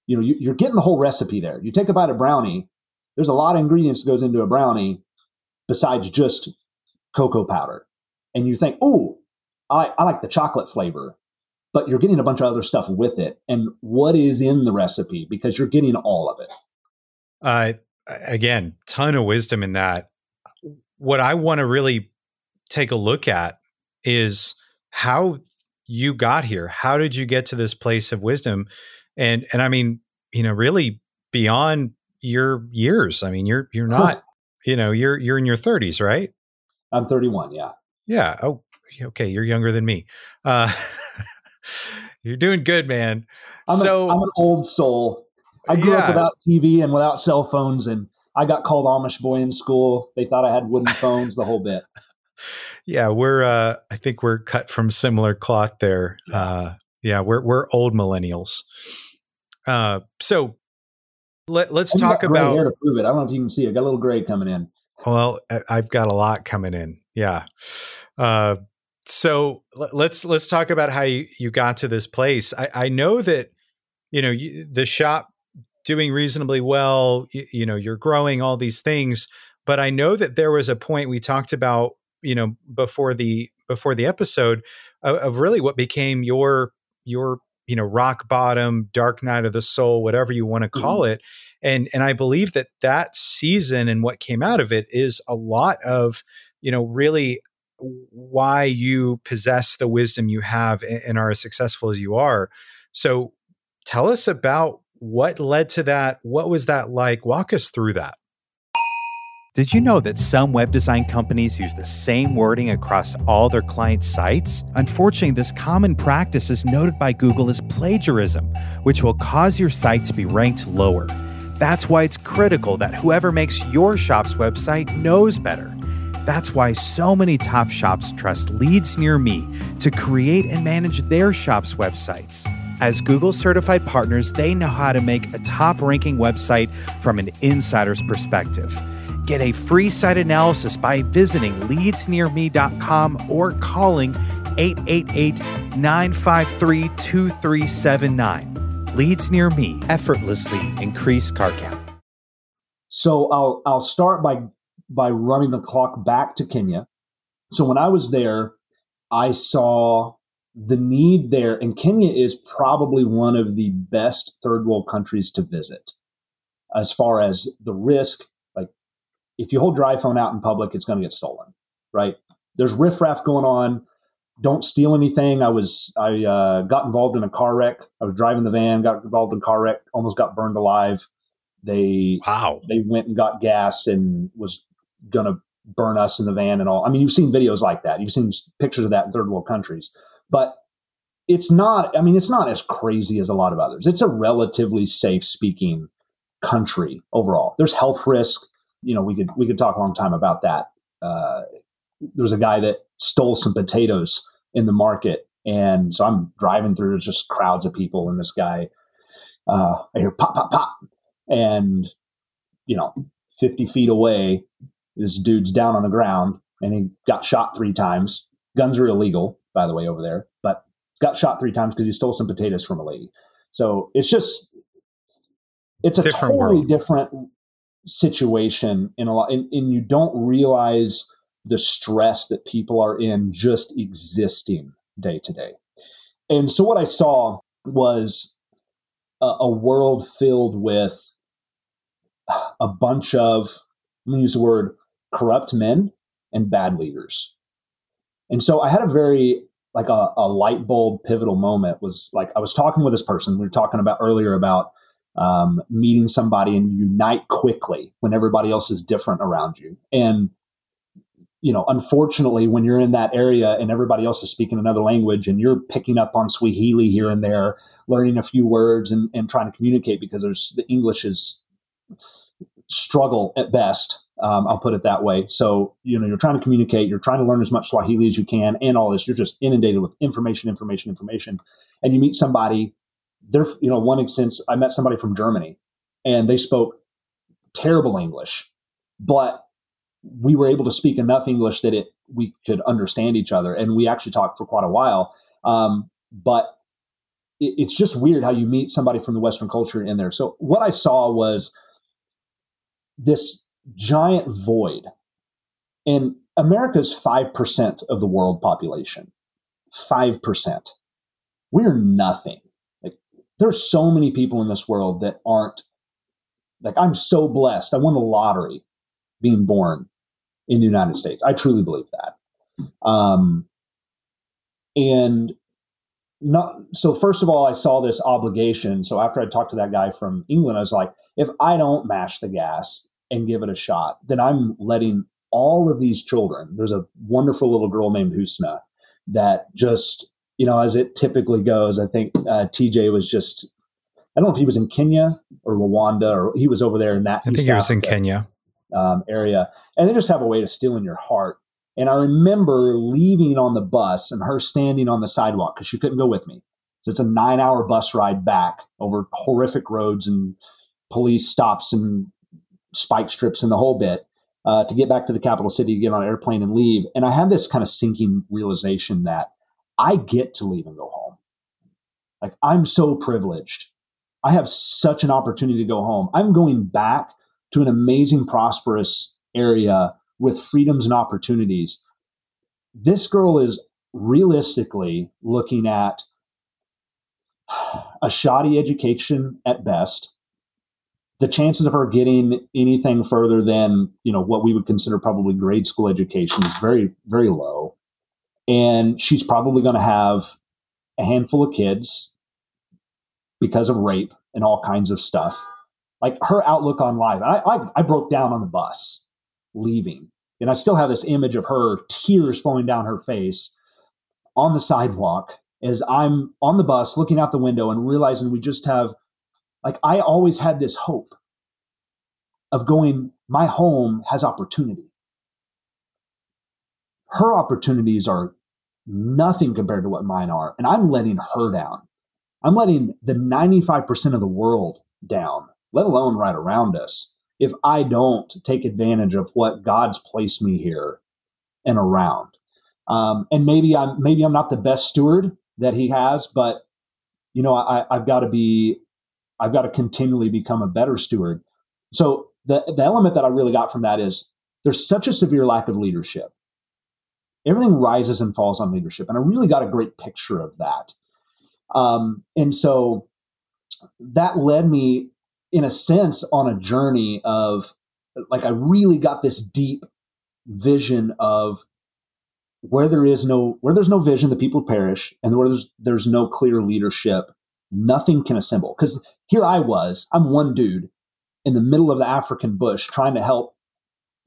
You know, you, are getting the whole recipe there. You take a bite of brownie. There's a lot of ingredients that goes into a brownie besides just cocoa powder, and you think, oh, I, I like the chocolate flavor but you're getting a bunch of other stuff with it. And what is in the recipe? Because you're getting all of it. Uh, again, ton of wisdom in that. What I want to really take a look at is how you got here. How did you get to this place of wisdom? And and I mean, you know, really beyond your years. I mean, you're you're not, you know, you're you're in your 30s, right? I'm 31, yeah. Yeah. Oh, okay, you're younger than me. Uh you're doing good, man. I'm so a, I'm an old soul. I grew yeah. up without TV and without cell phones, and I got called Amish boy in school. They thought I had wooden phones, the whole bit. Yeah, we're. Uh, I think we're cut from similar cloth there. Yeah, uh, yeah we're we're old millennials. Uh, so let, us talk about. Hair to prove it. I don't know if you can see. I got a little gray coming in. Well, I've got a lot coming in. Yeah. Uh, so let's let's talk about how you, you got to this place. I, I know that you know you, the shop doing reasonably well. You, you know, you're growing all these things, but I know that there was a point we talked about, you know, before the before the episode of, of really what became your your you know rock bottom, dark night of the soul, whatever you want to call mm-hmm. it. And and I believe that that season and what came out of it is a lot of you know really why you possess the wisdom you have and are as successful as you are. So tell us about what led to that? What was that like? Walk us through that. Did you know that some web design companies use the same wording across all their client sites? Unfortunately, this common practice is noted by Google as plagiarism, which will cause your site to be ranked lower. That's why it's critical that whoever makes your shop's website knows better. That's why so many top shops trust Leads Near Me to create and manage their shop's websites. As Google certified partners, they know how to make a top ranking website from an insider's perspective. Get a free site analysis by visiting leadsnearme.com or calling 888 953 2379. Leads Near Me effortlessly increase car count. So I'll I'll start by by running the clock back to Kenya. So when I was there, I saw the need there, and Kenya is probably one of the best third world countries to visit as far as the risk Like, if you hold your iPhone out in public, it's going to get stolen, right? There's riffraff going on. Don't steal anything. I was I uh, got involved in a car wreck. I was driving the van, got involved in a car wreck, almost got burned alive. They wow. They went and got gas and was gonna burn us in the van and all. I mean, you've seen videos like that. You've seen pictures of that in third world countries, but it's not. I mean, it's not as crazy as a lot of others. It's a relatively safe speaking country overall. There's health risk you know, we could we could talk a long time about that. Uh, there was a guy that stole some potatoes in the market, and so I'm driving through. There's just crowds of people, and this guy, uh, I hear pop, pop, pop, and you know, 50 feet away, this dude's down on the ground, and he got shot three times. Guns are illegal, by the way, over there, but got shot three times because he stole some potatoes from a lady. So it's just it's a different totally world. different situation in a lot, and, and you don't realize the stress that people are in just existing day to day. And so what I saw was a, a world filled with a bunch of, I'm going to use the word corrupt men and bad leaders. And so I had a very like a, a light bulb pivotal moment was like I was talking with this person. We were talking about earlier about um, meeting somebody and unite quickly when everybody else is different around you. And, you know, unfortunately, when you're in that area and everybody else is speaking another language and you're picking up on Swahili here and there, learning a few words and, and trying to communicate because there's the English is struggle at best. Um, I'll put it that way. So, you know, you're trying to communicate, you're trying to learn as much Swahili as you can and all this. You're just inundated with information, information, information. And you meet somebody there, you know, one instance, I met somebody from Germany and they spoke terrible English, but we were able to speak enough English that it we could understand each other, and we actually talked for quite a while. Um, but it, it's just weird how you meet somebody from the Western culture in there. So what I saw was this giant void, and America's five percent of the world population. Five percent. We're nothing Like there's so many people in this world that aren't like I'm so blessed. I won the lottery being born in the United States. I truly believe that. Um, and not so first of all, I saw this obligation. So after I talked to that guy from England, I was like, if I don't mash the gas and give it a shot, then I'm letting all of these children. There's a wonderful little girl named Husna that just you know, as it typically goes, I think uh, TJ was just, I don't know if he was in Kenya or Rwanda or he was over there in that. I think he was in Kenya um, area. And they just have a way to steal in your heart. And I remember leaving on the bus and her standing on the sidewalk because she couldn't go with me. So it's a nine hour bus ride back over horrific roads and police stops and spike strips and the whole bit. Uh, to get back to the capital city to get on an airplane and leave. And I have this kind of sinking realization that I get to leave and go home. Like I'm so privileged. I have such an opportunity to go home. I'm going back to an amazing, prosperous area with freedoms and opportunities. This girl is realistically looking at a shoddy education at best. The chances of her getting anything further than, you know, what we would consider probably grade school education is very, very low and she's probably going to have a handful of kids because of rape and all kinds of stuff. Like her outlook on life, I, I, I broke down on the bus leaving. And I still have this image of her, tears flowing down her face on the sidewalk as I'm on the bus looking out the window and realizing we just have, like, I always had this hope of going, my home has opportunity. Her opportunities are nothing compared to what mine are. And I'm letting her down. I'm letting the 95% of the world down, let alone right around us, if I don't take advantage of what God's placed me here and around. Um, and maybe I'm maybe I'm not the best steward that He has, but you know I, I've got to be I've got to continually become a better steward. So the the element that I really got from that is there's such a severe lack of leadership. Everything rises and falls on leadership, and I really got a great picture of that. Um, and so that led me, in a sense, on a journey of like I really got this deep vision of where there is no where there's no vision, the people perish, and where there's there's no clear leadership, nothing can assemble. Because here I was, I'm one dude in the middle of the African bush trying to help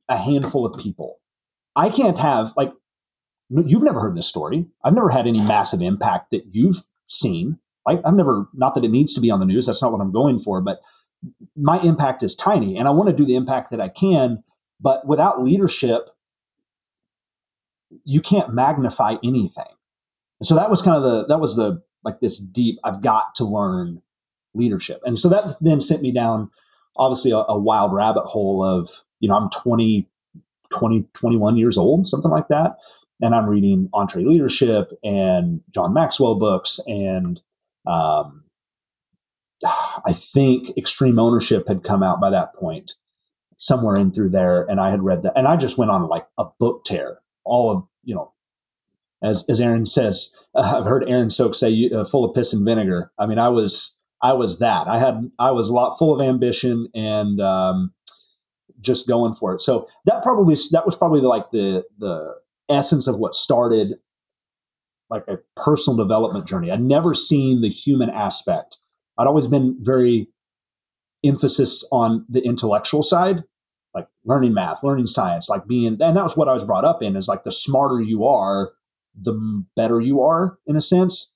a handful of people. I can't have like you've never heard this story. I've never had any massive impact that you've seen. I, I've never, not that it needs to be on the news. That's not what I'm going for, but my impact is tiny, and I want to do the impact that I can. But without leadership, you can't magnify anything. So that was kind of the that was the like this deep. I've got to learn leadership, and so that then sent me down obviously a, a wild rabbit hole of you know I'm 20, 20, 21 years old, something like that and I'm reading EntreLeadership and John Maxwell books, and um, I think Extreme Ownership had come out by that point, somewhere in through there, and I had read that, and I just went on like a book tear. All of you know, as as Aaron says, uh, I've heard Aaron Stokes say, uh, "Full of piss and vinegar." I mean, I was I was that. I had I was a lot full of ambition and um, just going for it. So that probably that was probably like the the essence of what started like a personal development journey. I'd never seen the human aspect. I'd always been very emphasis on the intellectual side, like learning math, learning science, like being, and that was what I was brought up in is like the smarter you are, the better you are in a sense.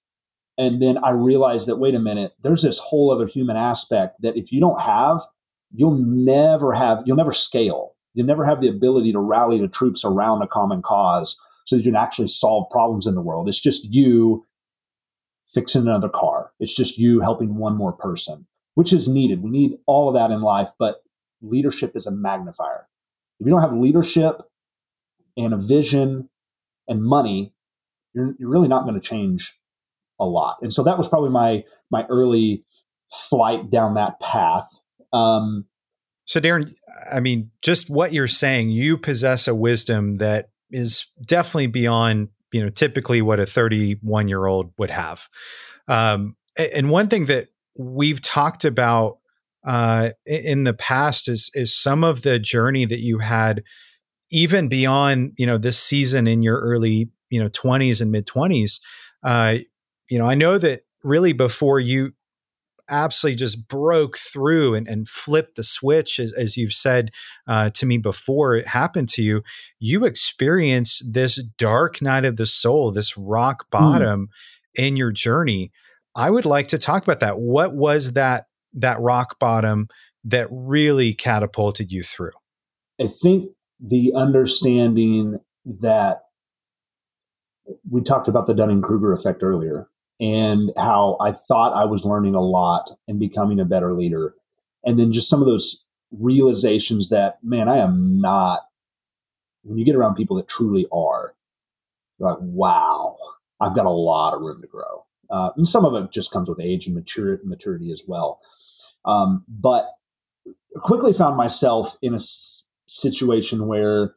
And then I realized that, wait a minute, there's this whole other human aspect that if you don't have, you'll never have, you'll never scale You'll never have the ability to rally the troops around a common cause so that you can actually solve problems in the world. It's just you fixing another car. It's just you helping one more person, which is needed. We need all of that in life, but leadership is a magnifier. If you don't have leadership and a vision and money, you're, you're really not going to change a lot. And so that was probably my my early flight down that path. Um, so, Darren, I mean, just what you're saying, you possess a wisdom that is definitely beyond, you know, typically what a 31 year old would have. Um, and one thing that we've talked about uh, in the past is is some of the journey that you had, even beyond, you know, this season in your early, you know, 20s and mid 20s. Uh, you know, I know that really before you absolutely just broke through and, and flipped the switch, as, as you've said uh, to me before it happened to you, you experienced this dark night of the soul, this rock hmm. bottom mm. in your journey. I would like to talk about that. What was that that rock bottom that really catapulted you through? I think the understanding that we talked about the Dunning Kruger effect earlier and how I thought I was learning a lot and becoming a better leader. And then just some of those realizations that, man, I am not, when you get around people that truly are, like, wow, I've got a lot of room to grow. Uh, and some of it just comes with age and maturity, maturity as well. Um, but quickly found myself in a s- situation where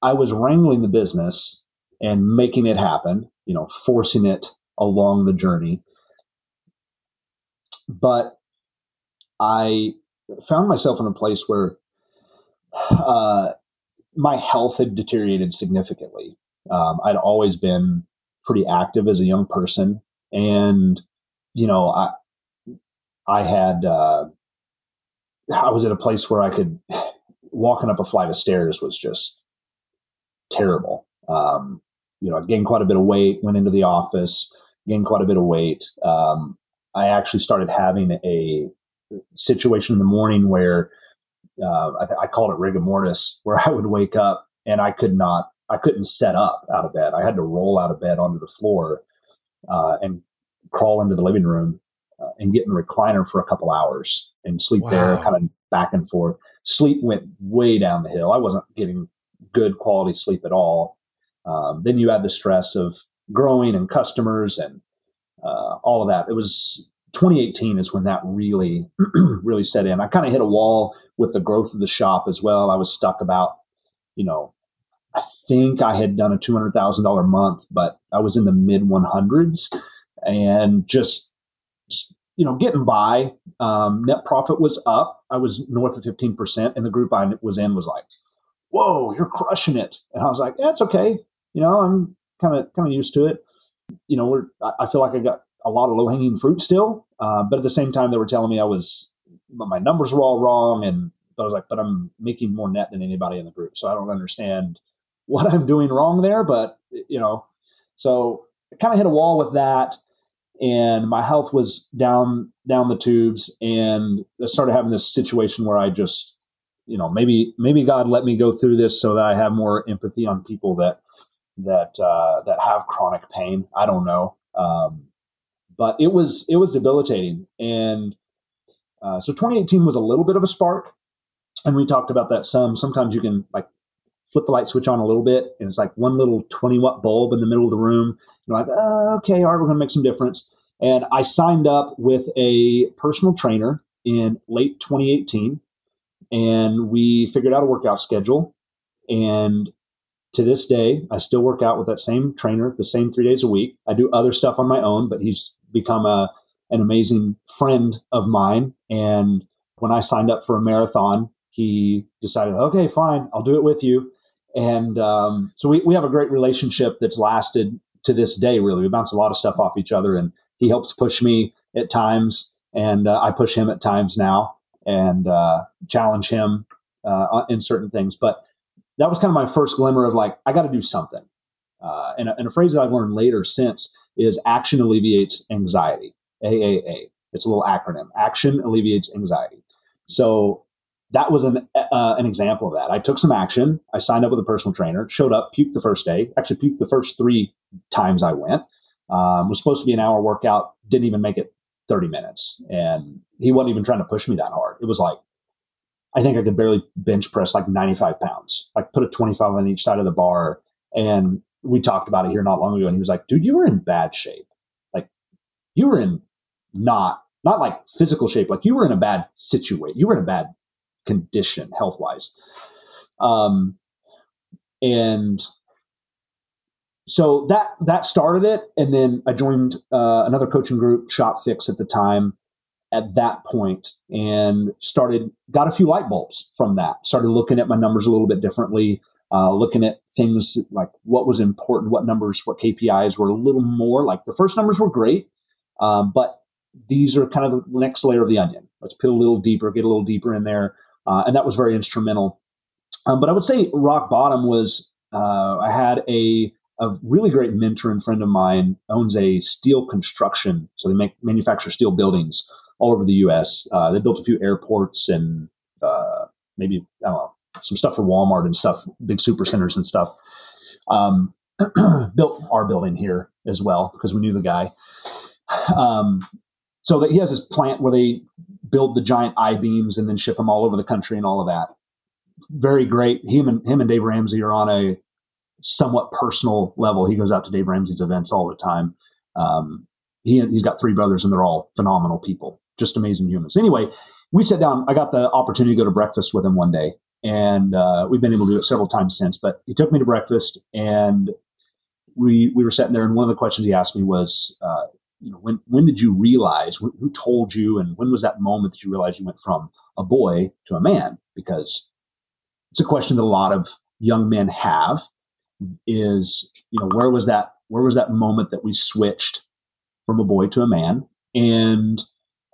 I was wrangling the business and making it happen you know, forcing it along the journey. But I found myself in a place where uh, my health had deteriorated significantly. Um, I'd always been pretty active as a young person, and you know, I I had uh, I was at a place where I could walking up a flight of stairs was just terrible. Um, you know, I gained quite a bit of weight, went into the office, gained quite a bit of weight. Um, I actually started having a situation in the morning where uh, I, I called it rigor mortis, where I would wake up and I could not, I couldn't set up out of bed. I had to roll out of bed onto the floor uh, and crawl into the living room uh, and get in the recliner for a couple hours and sleep wow. there, kind of back and forth. Sleep went way down the hill. I wasn't getting good quality sleep at all. Um, then you add the stress of growing and customers and uh, all of that. It was 2018 is when that really, really set in. I kind of hit a wall with the growth of the shop as well. I was stuck about, you know, I think I had done a $200,000 month, but I was in the mid 100s and just, you know, getting by. Um, net profit was up. I was north of 15%, and the group I was in was like, whoa, you're crushing it. And I was like, that's okay. You know, I'm kind of kind of used to it. You know, we're I feel like I got a lot of low hanging fruit still, uh, but at the same time, they were telling me I was my numbers were all wrong, and I was like, but I'm making more net than anybody in the group, so I don't understand what I'm doing wrong there. But you know, so I kind of hit a wall with that, and my health was down down the tubes, and I started having this situation where I just you know maybe maybe God let me go through this so that I have more empathy on people that that uh, that have chronic pain. I don't know, um, but it was it was debilitating, and uh, so 2018 was a little bit of a spark, and we talked about that some. Sometimes you can like flip the light switch on a little bit, and it's like one little 20 watt bulb in the middle of the room. You're like, oh, okay, all right, we're going to make some difference. And I signed up with a personal trainer in late 2018, and we figured out a workout schedule. And to this day, I still work out with that same trainer, the same three days a week. I do other stuff on my own, but he's become a an amazing friend of mine. And when I signed up for a marathon, he decided, okay, fine, I'll do it with you. And um, so we, we have a great relationship that's lasted to this day, really. We bounce a lot of stuff off each other, and he helps push me at times, and uh, I push him at times now and uh, challenge him uh, in certain things. But that was kind of my first glimmer of like, I got to do something. Uh, and, a, and, a, phrase that I've learned later since is action alleviates anxiety. AAA. It's a little acronym. Action alleviates anxiety. So that was an uh, an example of that. I took some action. I signed up with a personal trainer. Showed up, puked the first day. Actually, puked the first three times I went. Um, was supposed to be an hour workout. Didn't even make it 30 minutes, and he wasn't even trying to push me that hard. It was like I think I could barely bench press like 95 pounds, like put a 25 on each side of the bar. And we talked about it here not long ago. And he was like, dude, you were in bad shape. Like you were in not, not like physical shape. Like you were in a bad situation. You were in a bad condition health wise. Um, and so that, that started it. And then I joined uh, another coaching group, Shop Fix at the time at that point and started got a few light bulbs from that. Started looking at my numbers a little bit differently uh, looking at things like what was important what numbers what kpis were a little more like the first numbers were great um, but these are kind of the next layer of the onion. Let's put a little deeper get a little deeper in there uh, and that was very instrumental. Um, but i would say rock bottom was uh, i had a a really great mentor and friend of mine owns a steel construction so they make manufacture steel buildings all over the U.S. Uh, they built a few airports and uh, maybe I don't know some stuff for Walmart and stuff, big super centers and stuff. Um, built our building here as well because we knew the guy. Um, so that he has this plant where they build the giant I beams and then ship them all over the country and all of that. Very great. Him and him and Dave Ramsey are on a somewhat personal level. He goes out to Dave Ramsey's events all the time. Um, he, he's got three brothers and they're all phenomenal people just amazing humans. Anyway, we sat down. I got the opportunity to go to breakfast with him one day, and uh, we've been able to do it several times since. But he took me to breakfast, and we we were sitting there, and one of the questions he asked me was, uh, you know, when when did you realize? Who, who told you, and when was that moment that you realized you went from a boy to a man? Because it's a question that a lot of young men have. Is you know where was that where was that moment that we switched from a boy to a man? And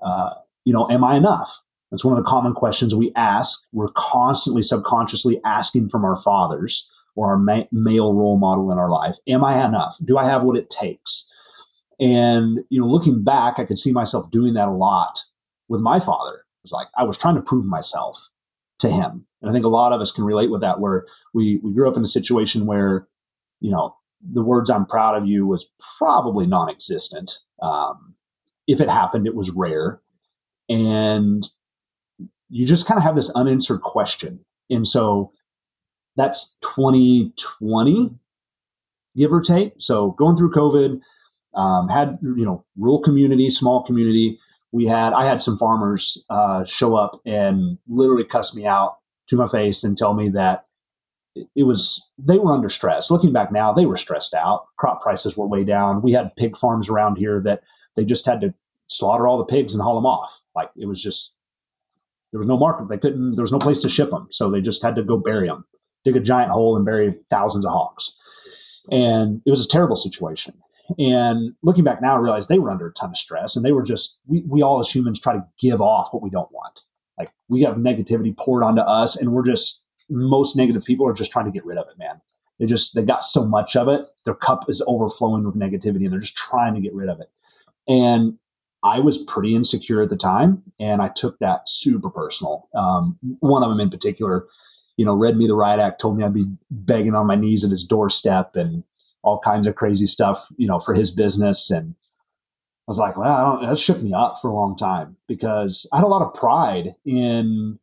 uh, you know, am I enough? That's one of the common questions we ask. We're constantly subconsciously asking from our fathers or our ma- male role model in our life Am I enough? Do I have what it takes? And, you know, looking back, I could see myself doing that a lot with my father. It was like I was trying to prove myself to him. And I think a lot of us can relate with that, where we, we grew up in a situation where, you know, the words I'm proud of you was probably non existent. Um, if it happened, it was rare. And you just kind of have this unanswered question. And so that's 2020, give or take. So going through COVID, um, had, you know, rural community, small community. We had, I had some farmers uh, show up and literally cuss me out to my face and tell me that it was they were under stress. Looking back now, they were stressed out. Crop prices were way down. We had pig farms around here that they just had to slaughter all the pigs and haul them off. Like it was just there was no market. They couldn't. There was no place to ship them, so they just had to go bury them, dig a giant hole and bury thousands of hogs. And it was a terrible situation. And looking back now, I realized they were under a ton of stress, and they were just we we all as humans try to give off what we don't want. Like we have negativity poured onto us, and we're just most negative people are just trying to get rid of it, man. They just they got so much of it, their cup is overflowing with negativity, and they're just trying to get rid of it. And I was pretty insecure at the time, and I took that super personal. Um, one of them in particular, you know, read me the riot act, told me I'd be begging on my knees at his doorstep, and all kinds of crazy stuff, you know, for his business. And I was like, well, that shook me up for a long time because I had a lot of pride in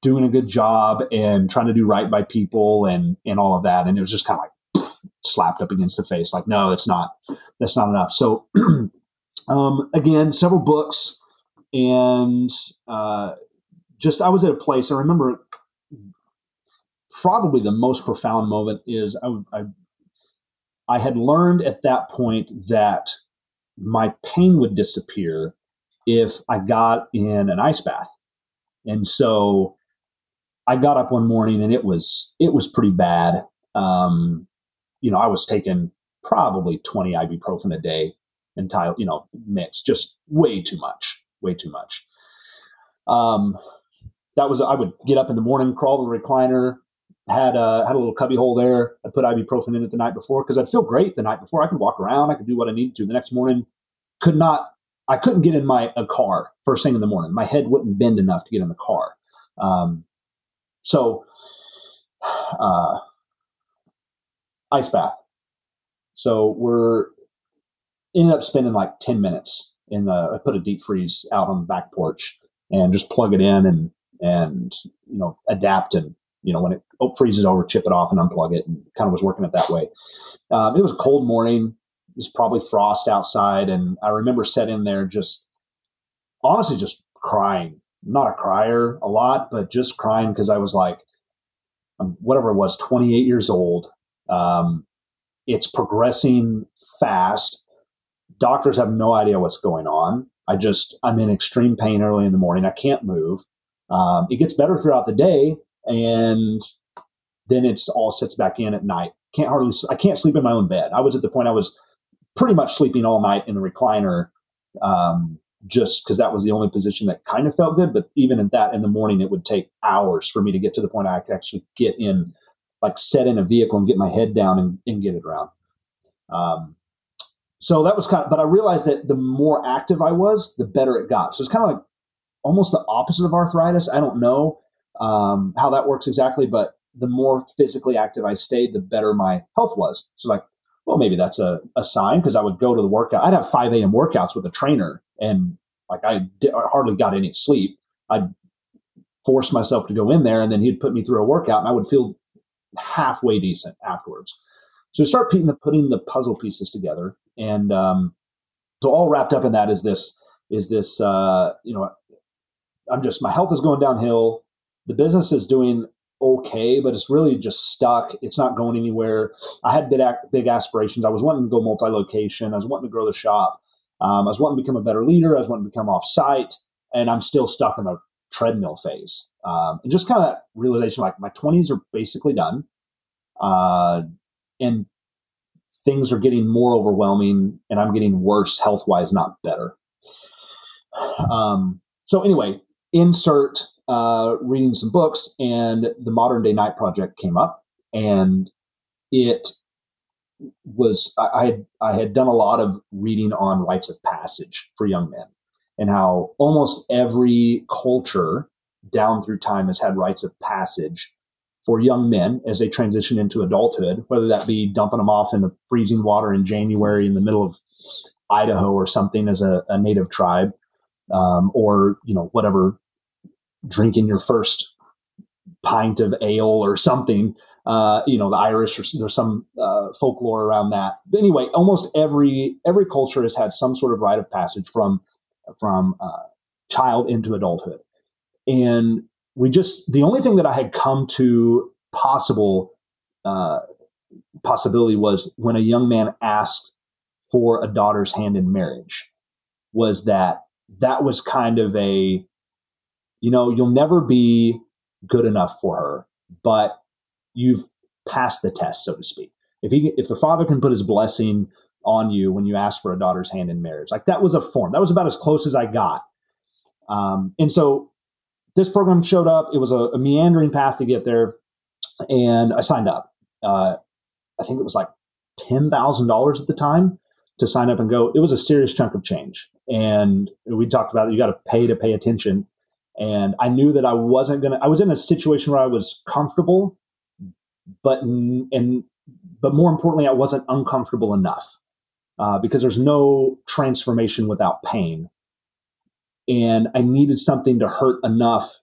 doing a good job and trying to do right by people and and all of that. And it was just kind of like slapped up against the face, like, no, it's not. That's not enough. So um, again, several books and uh, just I was at a place. I remember probably the most profound moment is I, I I had learned at that point that my pain would disappear if I got in an ice bath. And so I got up one morning and it was it was pretty bad. Um, you know, I was taking probably 20 ibuprofen a day entire, you know, mix, just way too much, way too much. Um, that was I would get up in the morning, crawl to the recliner, had a had a little cubby hole there. I put ibuprofen in it the night before because I'd feel great the night before. I could walk around, I could do what I needed to. The next morning, could not. I couldn't get in my a car first thing in the morning. My head wouldn't bend enough to get in the car. Um, so, uh, ice bath. So we're ended up spending like 10 minutes in the, I put a deep freeze out on the back porch and just plug it in and, and, you know, adapt and, you know, when it freezes over, chip it off and unplug it and kind of was working it that way. Um, it was a cold morning. It was probably frost outside. And I remember sitting there just honestly just crying not a crier a lot, but just crying because I was like, um, whatever it was, 28 years old. Um, it's progressing fast. Doctors have no idea what's going on. I just, I'm in extreme pain early in the morning. I can't move. Um, it gets better throughout the day, and then it's all sits back in at night. Can't hardly, I can't sleep in my own bed. I was at the point I was pretty much sleeping all night in the recliner. Um, just because that was the only position that kind of felt good. But even at that in the morning, it would take hours for me to get to the point I could actually get in, like set in a vehicle and get my head down and, and get it around. Um, so that was kind of, but I realized that the more active I was, the better it got. So it's kind of like almost the opposite of arthritis. I don't know um, how that works exactly, but the more physically active I stayed, the better my health was. So like, well, maybe that's a, a sign because I would go to the workout. I'd have 5 a.m. workouts with a trainer and like I, I hardly got any sleep. I'd force myself to go in there, and then he'd put me through a workout, and I would feel halfway decent afterwards. So we start putting the, putting the puzzle pieces together, and um, so all wrapped up in that is this is this uh, you know I'm just my health is going downhill. The business is doing okay, but it's really just stuck. It's not going anywhere. I had big big aspirations. I was wanting to go multi location. I was wanting to grow the shop. Um, I was wanting to become a better leader. I was wanting to become off site, and I'm still stuck in the treadmill phase. Um, and just kind of that realization, like my 20s are basically done, uh, and things are getting more overwhelming, and I'm getting worse health wise, not better. Um, so anyway, insert uh, reading some books, and the Modern Day Knight Project came up, and it was I, I had I had done a lot of reading on rites of passage for young men, and how almost every culture down through time has had rites of passage for young men as they transition into adulthood, whether that be dumping them off in the freezing water in January in the middle of Idaho or something as a, a native tribe, um, or you know whatever, drinking your first pint of ale or something. Uh, you know the Irish, or there's some uh, folklore around that. But anyway, almost every every culture has had some sort of rite of passage from from uh, child into adulthood, and we just the only thing that I had come to possible uh, possibility was when a young man asked for a daughter's hand in marriage was that that was kind of a you know you'll never be good enough for her but you've passed the test so to speak. If he if the father can put his blessing on you when you ask for a daughter's hand in marriage like that was a form. That was about as close as i got. Um, and so this program showed up. It was a, a meandering path to get there, and I signed up. Uh, I think it was like ten thousand dollars at the time to sign up and go. It was a serious chunk of change, and we talked about it. You got to pay to pay attention, and I knew that I wasn't gonna. I was in a situation where I was comfortable, but and but more importantly, I wasn't uncomfortable enough uh, because there's no transformation without pain and I needed something to hurt enough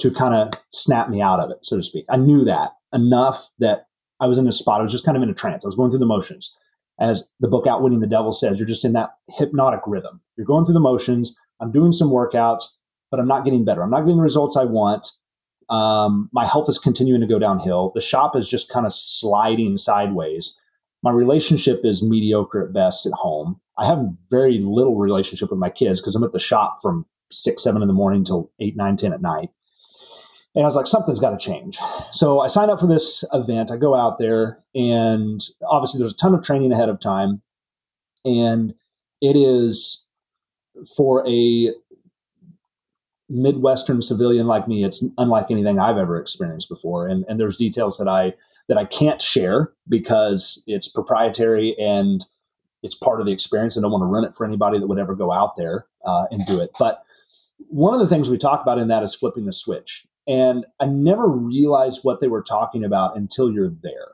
to kind of snap me out of it, so to speak. I knew that enough that I was in a spot. I was just kind of in a trance. I was going through the motions. As the book Outwitting the Devil says, you're just in that hypnotic rhythm. You're going through the motions. I'm doing some workouts, but I'm not getting better. I'm not getting the results I want. Um, my health is continuing to go downhill. The shop is just kind of sliding sideways. My relationship is mediocre at best at home. I have very little relationship with my kids because I'm at the shop from six, seven in the morning till eight, nine, ten at night. And I was like, something's got to change. So I signed up for this event. I go out there, and obviously there's a ton of training ahead of time. And it is for a Midwestern civilian like me, it's unlike anything I've ever experienced before. And, and there's details that I that I can't share because it's proprietary and it's part of the experience. I don't want to run it for anybody that would ever go out there uh, and do it. But one of the things we talk about in that is flipping the switch. And I never realized what they were talking about until you're there.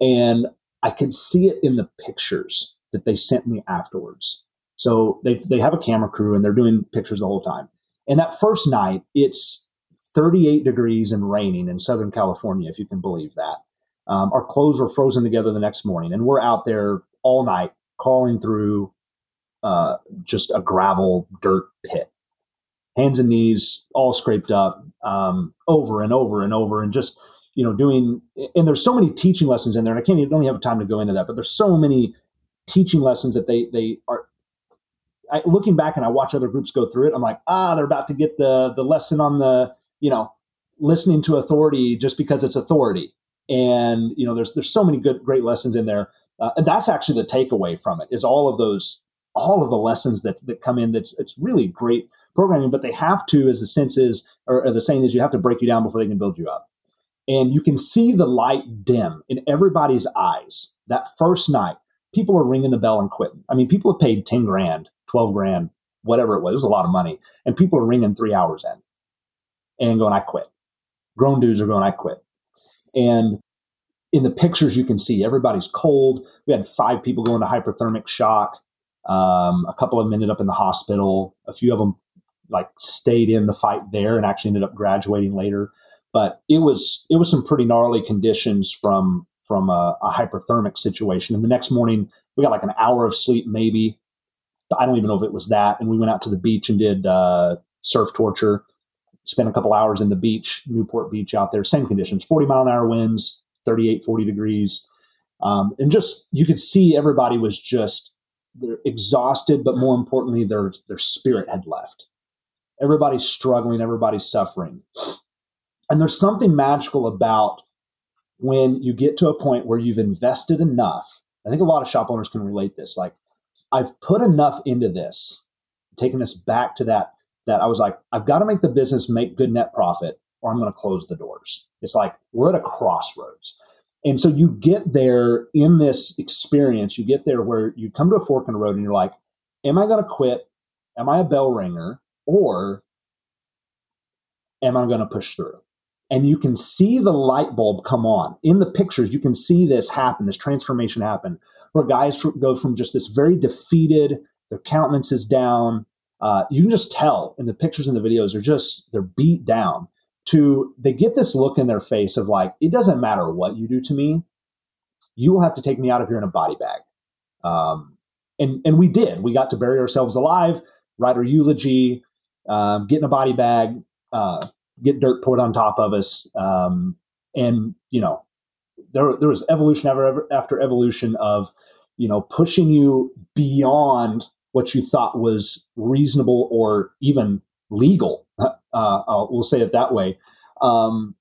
And I could see it in the pictures that they sent me afterwards. So they, they have a camera crew and they're doing pictures the whole time. And that first night, it's 38 degrees and raining in Southern California, if you can believe that. Um, our clothes were frozen together the next morning, and we're out there all night crawling through uh, just a gravel dirt pit, hands and knees all scraped up, um, over and over and over, and just you know doing. And there's so many teaching lessons in there, and I can't even don't have time to go into that. But there's so many teaching lessons that they they are. I, looking back and I watch other groups go through it, I'm like, ah, they're about to get the the lesson on the you know listening to authority just because it's authority, and you know there's there's so many good great lessons in there uh, and that's actually the takeaway from it is all of those, all of the lessons that, that come in. That's it's really great programming, but they have to, as the sense is, or, or the saying is, you have to break you down before they can build you up. And you can see the light dim in everybody's eyes that first night. People are ringing the bell and quitting. I mean, people have paid 10 grand, 12 grand, whatever it was. It was a lot of money. And people are ringing three hours in and going, I quit. Grown dudes are going, I quit. And in the pictures you can see everybody's cold. We had five people go into hyperthermic shock. Um, a couple of them ended up in the hospital. A few of them like stayed in the fight there and actually ended up graduating later. But it was it was some pretty gnarly conditions from from a, a hyperthermic situation. And the next morning we got like an hour of sleep, maybe. I don't even know if it was that. And we went out to the beach and did uh, surf torture. Spent a couple hours in the beach, Newport Beach out there. Same conditions, 40 mile an hour winds, 38, 40 degrees. Um, and just, you could see everybody was just they're exhausted, but more importantly, their, their spirit had left. Everybody's struggling, everybody's suffering. And there's something magical about when you get to a point where you've invested enough. I think a lot of shop owners can relate this. Like, I've put enough into this, taking us back to that that I was like, I've got to make the business make good net profit or I'm going to close the doors. It's like we're at a crossroads. And so you get there in this experience, you get there where you come to a fork in the road and you're like, am I going to quit? Am I a bell ringer? Or am I going to push through? And you can see the light bulb come on in the pictures. You can see this happen, this transformation happen, where guys go from just this very defeated, their countenance is down. Uh, you can just tell in the pictures and the videos, they're just, they're beat down to they get this look in their face of like, it doesn't matter what you do to me, you will have to take me out of here in a body bag. Um, and and we did. We got to bury ourselves alive, write our eulogy, um, get in a body bag, uh, get dirt poured on top of us, um, and you know, there there was evolution ever, after evolution of you know pushing you beyond what you thought was reasonable or even legal uh, uh, we'll say it that way. Um,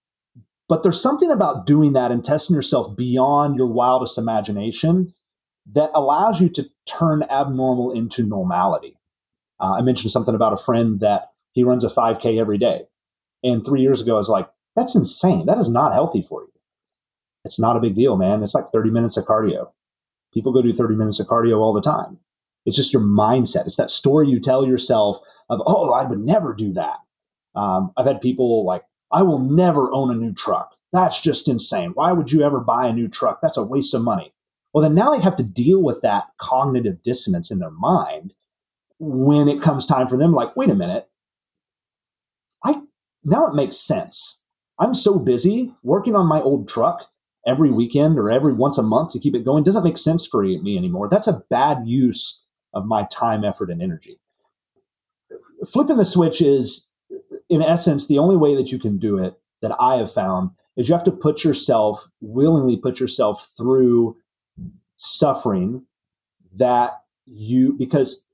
but there's something about doing that and testing yourself beyond your wildest imagination that allows you to turn abnormal into normality. Uh, I mentioned something about a friend that he runs a 5K every day. And three years ago, I was like, that's insane. That is not healthy for you. It's not a big deal, man. It's like 30 minutes of cardio. People go do 30 minutes of cardio all the time. It's just your mindset. It's that story you tell yourself of, oh, I would never do that. Um, I've had people like, I will never own a new truck. That's just insane. Why would you ever buy a new truck? That's a waste of money. Well, then now they have to deal with that cognitive dissonance in their mind when it comes time for them, like, wait a minute. I now it makes sense. I'm so busy working on my old truck every weekend or every once a month to keep it going doesn't make sense for me anymore. That's a bad use of my time, effort, and energy. Flipping the switch is in essence, the only way that you can do it that I have found is you have to put yourself, willingly put yourself through suffering that you, because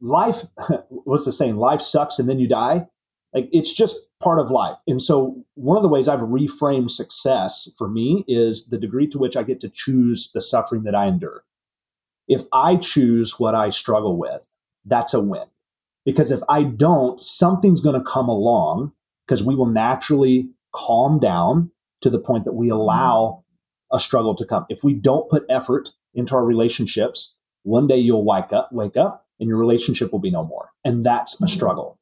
life, what's the saying? Life sucks and then you die. Like it's just part of life. And so one of the ways I've reframed success for me is the degree to which I get to choose the suffering that I endure. If I choose what I struggle with, that's a win. Because if I don't, something's going to come along because we will naturally calm down to the point that we allow a struggle to come. If we don't put effort into our relationships, one day you'll wake up, wake up and your relationship will be no more. And that's a mm-hmm. struggle.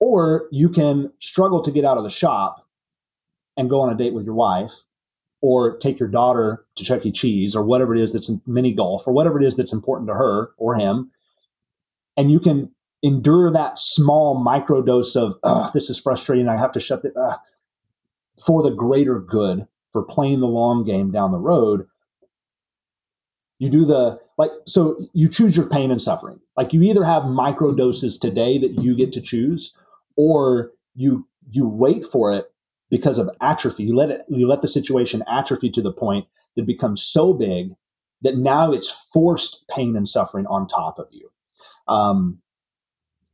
Or you can struggle to get out of the shop and go on a date with your wife or take your daughter to Chuck E. Cheese or whatever it is that's in mini golf or whatever it is that's important to her or him. And you can endure that small micro dose of this is frustrating. I have to shut it for the greater good for playing the long game down the road. You do the like so you choose your pain and suffering. Like you either have micro doses today that you get to choose, or you you wait for it because of atrophy. You let it you let the situation atrophy to the point that becomes so big that now it's forced pain and suffering on top of you. Um,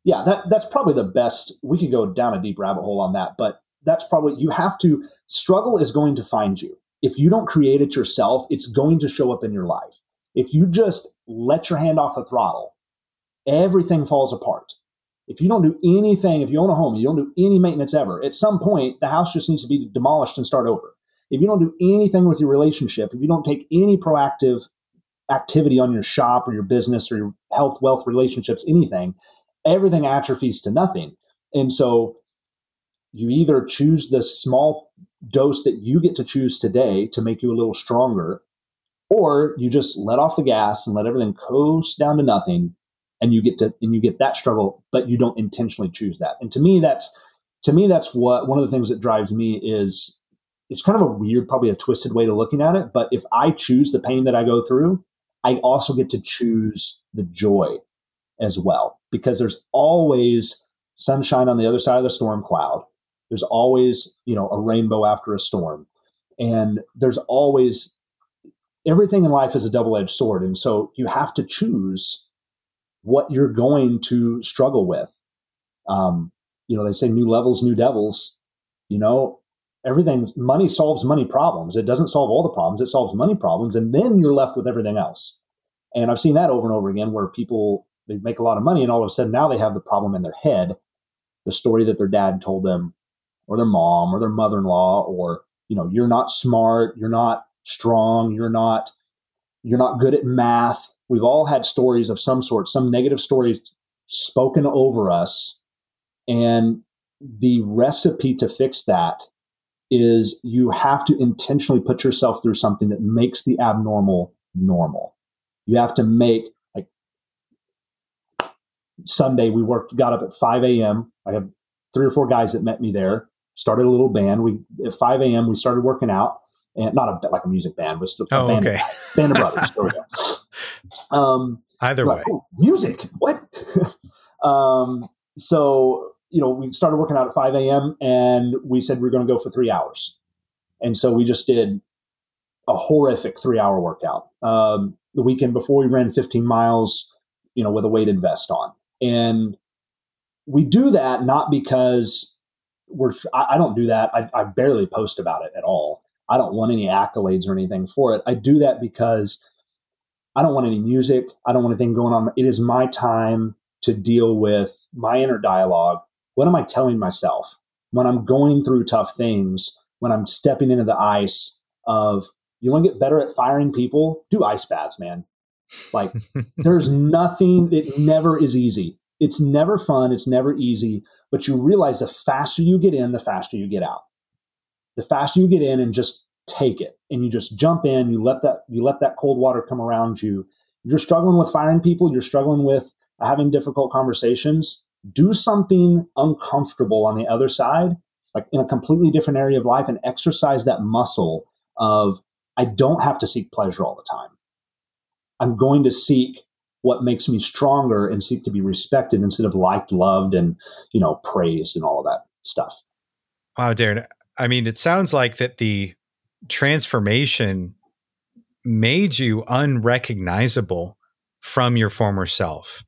yeah, that that's probably the best. We could go down a deep rabbit hole on that, but that's probably you have to struggle is going to find you. If you don't create it yourself, it's going to show up in your life. If you just let your hand off the throttle, everything falls apart. If you don't do anything, if you own a home, you don't do any maintenance ever, at some point the house just needs to be demolished and start over. If you don't do anything with your relationship, if you don't take any proactive activity on your shop or your business or your health, wealth, relationships, anything, everything atrophies to nothing. And so you either choose the small dose that you get to choose today to make you a little stronger, or you just let off the gas and let everything coast down to nothing and you get to and you get that struggle, but you don't intentionally choose that. And to me, that's to me, that's what one of the things that drives me is it's kind of a weird, probably a twisted way to looking at it. But if I choose the pain that I go through, I also get to choose the joy as well because there's always sunshine on the other side of the storm cloud. There's always, you know, a rainbow after a storm. And there's always everything in life is a double-edged sword. And so you have to choose what you're going to struggle with. Um, you know, they say new levels, new devils. You know, everything money solves money problems. It doesn't solve all the problems, it solves money problems, and then you're left with everything else. And I've seen that over and over again where people they make a lot of money, and all of a sudden now they have the problem in their head, the story that their dad told them, or their mom, or their mother in law, or you know, you're not smart, you're not strong, you're not you're not good at math. We've all had stories of some sort, some negative stories spoken over us, and the recipe to fix that is you have to intentionally put yourself through something that makes the abnormal normal. You have to make like Sunday we worked got up at 5 a.m. I have three or four guys that met me there, started a little band. We at 5 a.m. we started working out and not a like a music band, but a oh, band, okay. band of brothers. There we go. Um, Either way, oh, music. What? um, so you know, we started working out at 5 a.m. and we said we are going to go for three hours. And so we just did a horrific three hour workout. Um, the weekend before we ran 15 miles, you know, with a weighted vest on. And we do that not because we're, I, I don't do that. I, I barely post about it at all. I don't want any accolades or anything for it. I do that because I don't want any music. I don't want anything going on. It is my time to deal with my inner dialogue what am I telling myself when I'm going through tough things, when I'm stepping into the ice of, you want to get better at firing people? Do ice baths, man. Like, there's nothing, it never is easy. It's never fun. It's never easy. But you realize the faster you get in, the faster you get out. The faster you get in and just take it and you just jump in, you let that, you let that cold water come around you. You're struggling with firing people, you're struggling with having difficult conversations do something uncomfortable on the other side, like in a completely different area of life, and exercise that muscle of I don't have to seek pleasure all the time. I'm going to seek what makes me stronger and seek to be respected instead of liked, loved, and you know, praised and all of that stuff. Wow, Darren. I mean, it sounds like that the transformation made you unrecognizable from your former self.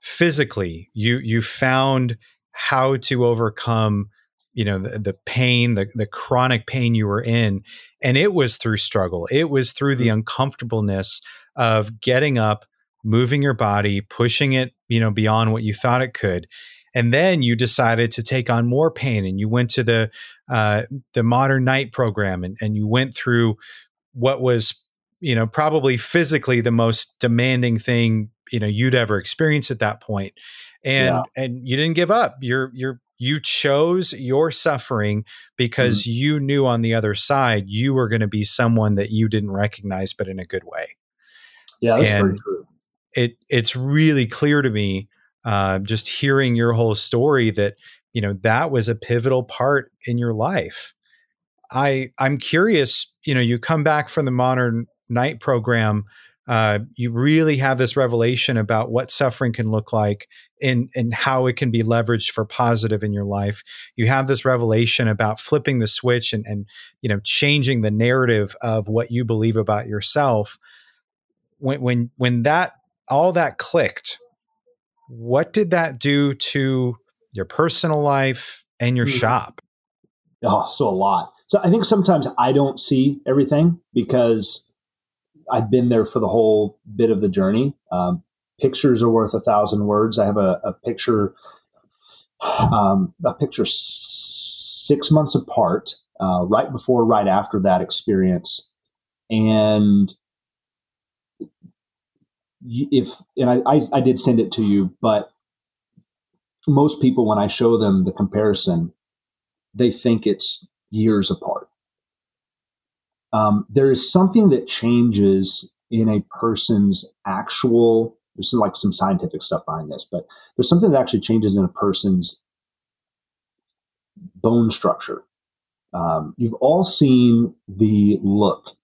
Physically you you found how to overcome you know the, the pain the, the chronic pain you were in. And it was through struggle. It was through the mm-hmm. uncomfortableness of getting up moving your body pushing it you know beyond what you thought it could. And then you decided to take on more pain and you went to the uh, the modern knight program and, and you went through what was you know probably physically the most demanding thing you know you'd ever experienced at that point and yeah. and you didn't give up you're you're you chose your suffering because mm-hmm. you knew on the other side you were going to be someone that you didn't recognize but in a good way yeah that's and very true it it's really clear to me uh, just hearing your whole story that you know that was a pivotal part in your life i i'm curious you know you come back from the modern knight program, uh, you really have this revelation about what suffering can look like and, and how it can be leveraged for positive in your life. You have this revelation about flipping the switch and, and you know changing the narrative of what you believe about yourself. When when when that all that clicked, what did that do to your personal life and your mm-hmm. shop? Oh, so a lot. So I think sometimes I don't see everything because I've been there for the whole bit of the journey. Um, pictures are worth a thousand words. I have a, a picture, um, a picture six months apart, uh, right before, right after that experience, and if and I, I, I did send it to you, but most people when I show them the comparison, they think it's years apart. Um, there is something that changes in a person's actual there's like some scientific stuff behind this but there's something that actually changes in a person's bone structure. Um, you've all seen the look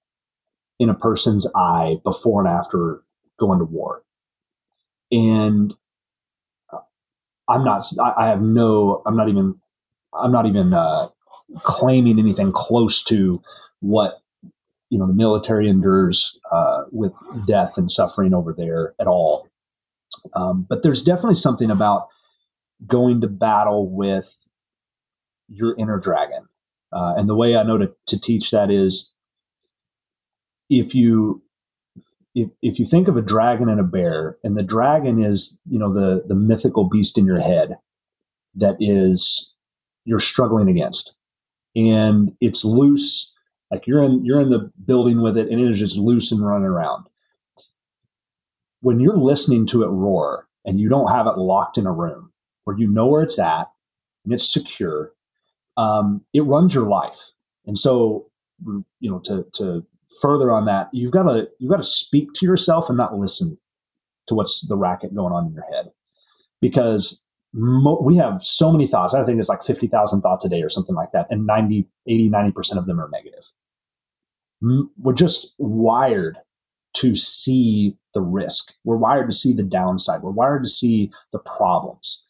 in a person's eye before and after going to war. And i'm not i have no i'm not even i'm not even uh, claiming anything close to what you know the military endures uh, with death and suffering over there at all. Um, but there's definitely something about going to battle with your inner dragon, uh, and the way I know to, to teach that is if you if, if you think of a dragon and a bear, and the dragon is, you know, the, the mythical beast in your head that is you're struggling against. And it's loose, like you're in you're in the building with it, and it is just loose and running around. When you're listening to it roar and you don't have it locked in a room where you know where it's at and it's secure, um, it runs your life. And so, you know, to to further on that, you've got to you've got to speak to yourself and not listen to what's the racket going on in your head, because mo- we have so many thoughts. I think it's like fifty thousand thoughts a day or something like that, and 90, 80, 90 percent of them are negative. We're just wired to see the risk. We're wired to see the downside. We're wired to see the problems.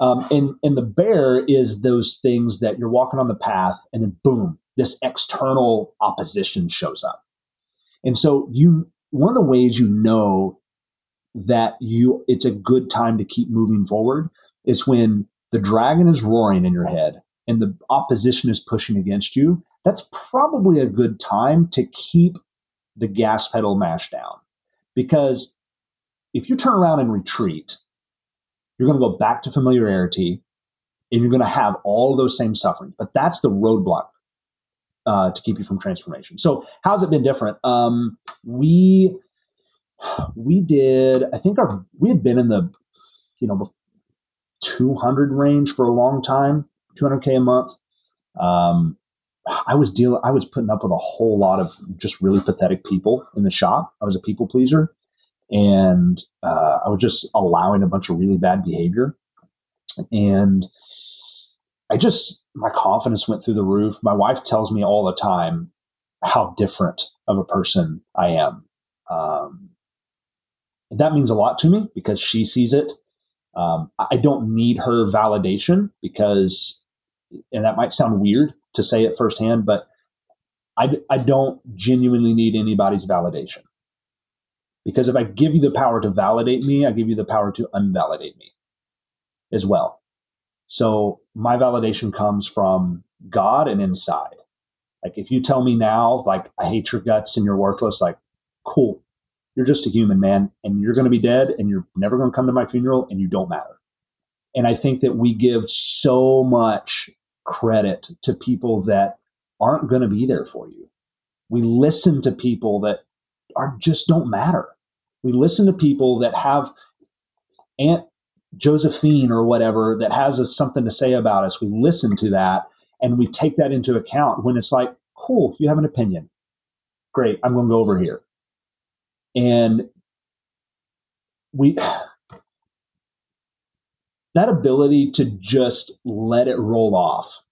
Um, and and the bear is those things that you're walking on the path, and then boom, this external opposition shows up. And so you one of the ways you know that you it's a good time to keep moving forward is when the dragon is roaring in your head and the opposition is pushing against you. That's probably a good time to keep the gas pedal mashed down. Because if you turn around and retreat, you're going to go back to familiarity and you're going to have all those same sufferings. But that's the roadblock uh, to keep you from transformation. So how's it been different? Um, we we did. I think our we had been in the you know 200 range for a long time, 200k a month. Um, I was dealing. I was putting up with a whole lot of just really pathetic people in the shop. I was a people pleaser, and uh, I was just allowing a bunch of really bad behavior. And I just my confidence went through the roof. My wife tells me all the time how different of a person I am. Um, that means a lot to me because she sees it. Um, I don't need her validation because, and that might sound weird to say it firsthand, but I, I don't genuinely need anybody's validation. Because if I give you the power to validate me, I give you the power to unvalidate me as well. So my validation comes from God and inside. Like if you tell me now, like I hate your guts and you're worthless, like cool, you're just a human man and you're going to be dead and you're never going to come to my funeral and you don't matter. And I think that we give so much credit to people that aren't going to be there for you. We listen to people that are just don't matter. We listen to people that have Aunt Josephine or whatever that has something to say about us. We listen to that and we take that into account when it's like, cool, you have an opinion. Great, I'm going to go over here. And we, that ability to just let it roll off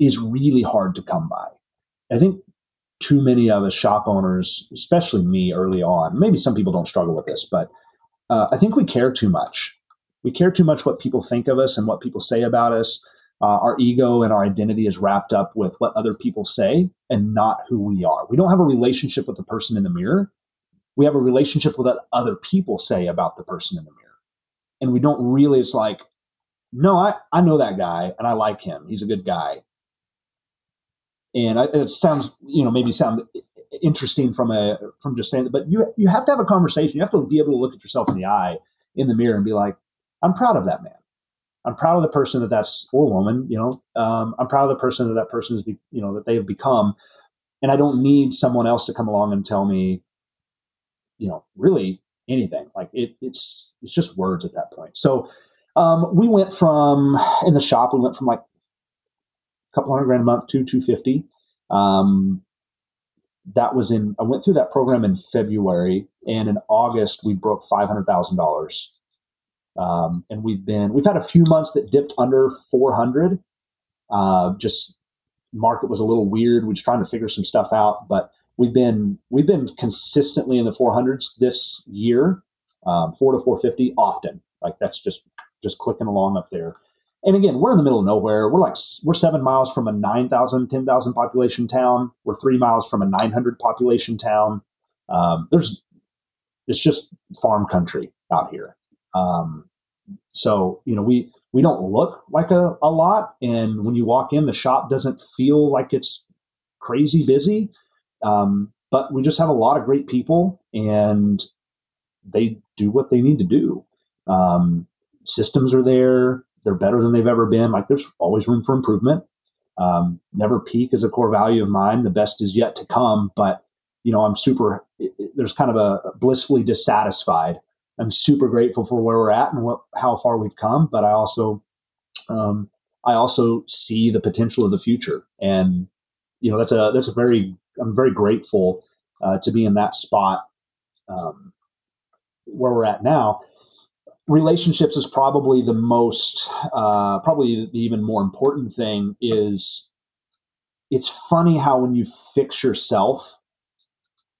is really hard to come by. I think too many of us shop owners, especially me early on, maybe some people don't struggle with this, but uh, I think we care too much we care too much what people think of us and what people say about us. Uh, our ego and our identity is wrapped up with what other people say and not who we are. We don't have a relationship with the person in the mirror. We have a relationship with what other people say about the person in the mirror. And we don't really, it's like, no, I, I know that guy and I like him. He's a good guy. And I, it sounds, you know, maybe sound interesting from a from just saying that, but you you have to have a conversation. You have to be able to look at yourself in the eye in the mirror and be like, I'm proud of that man. I'm proud of the person that that's or woman. You know, um, I'm proud of the person that that person is. You know, that they have become, and I don't need someone else to come along and tell me, you know, really anything. Like it, it's it's just words at that point. So um, we went from in the shop. We went from like a couple hundred grand a month to two fifty. Um, that was in. I went through that program in February, and in August we broke five hundred thousand dollars um, and we've been we've had a few months that dipped under 400. Uh, just market was a little weird. We're just trying to figure some stuff out, but we've been we've been consistently in the 400s this year, um, four to 450 often. Like that's just just clicking along up there. And again, we're in the middle of nowhere. We're like we're seven miles from a 9,000, 10,000 population town. We're three miles from a 900 population town. Um, there's it's just farm country out here. Um, so you know we we don't look like a, a lot, and when you walk in, the shop doesn't feel like it's crazy busy. Um, but we just have a lot of great people and they do what they need to do. Um, systems are there. They're better than they've ever been. Like there's always room for improvement. Um, never peak is a core value of mine. The best is yet to come, but you know, I'm super, there's kind of a blissfully dissatisfied. I'm super grateful for where we're at and what, how far we've come, but I also, um, I also see the potential of the future. And, you know, that's a, that's a very, I'm very grateful, uh, to be in that spot, um, where we're at now relationships is probably the most uh, probably the even more important thing is it's funny how when you fix yourself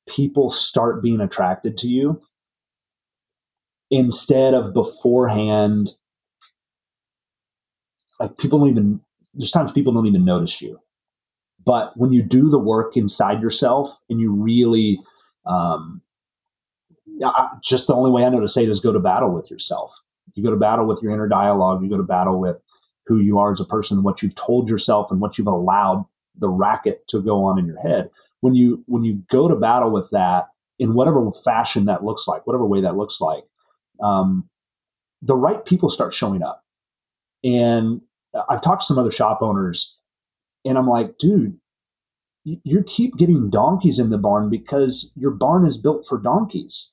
people start being attracted to you instead of beforehand like people don't even there's times people don't even notice you but when you do the work inside yourself and you really um, just the only way I know to say it is go to battle with yourself. You go to battle with your inner dialogue. You go to battle with who you are as a person, what you've told yourself, and what you've allowed the racket to go on in your head. When you when you go to battle with that in whatever fashion that looks like, whatever way that looks like, um, the right people start showing up. And I've talked to some other shop owners, and I'm like, dude, you keep getting donkeys in the barn because your barn is built for donkeys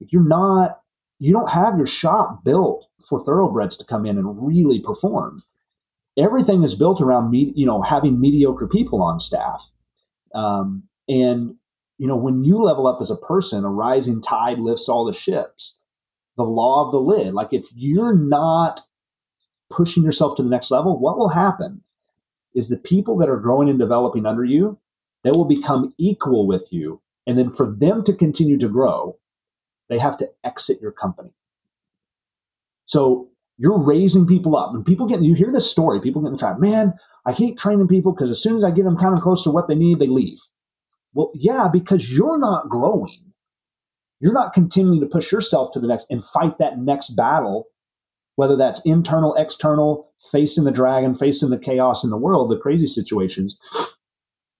you're not you don't have your shop built for thoroughbreds to come in and really perform. Everything is built around me, you know, having mediocre people on staff. Um, and you know, when you level up as a person, a rising tide lifts all the ships. The law of the lid. Like if you're not pushing yourself to the next level, what will happen is the people that are growing and developing under you, they will become equal with you. And then for them to continue to grow, they have to exit your company. So you're raising people up. And people get, you hear this story, people get in the trap, man, I hate training people because as soon as I get them kind of close to what they need, they leave. Well, yeah, because you're not growing. You're not continuing to push yourself to the next and fight that next battle, whether that's internal, external, facing the dragon, facing the chaos in the world, the crazy situations.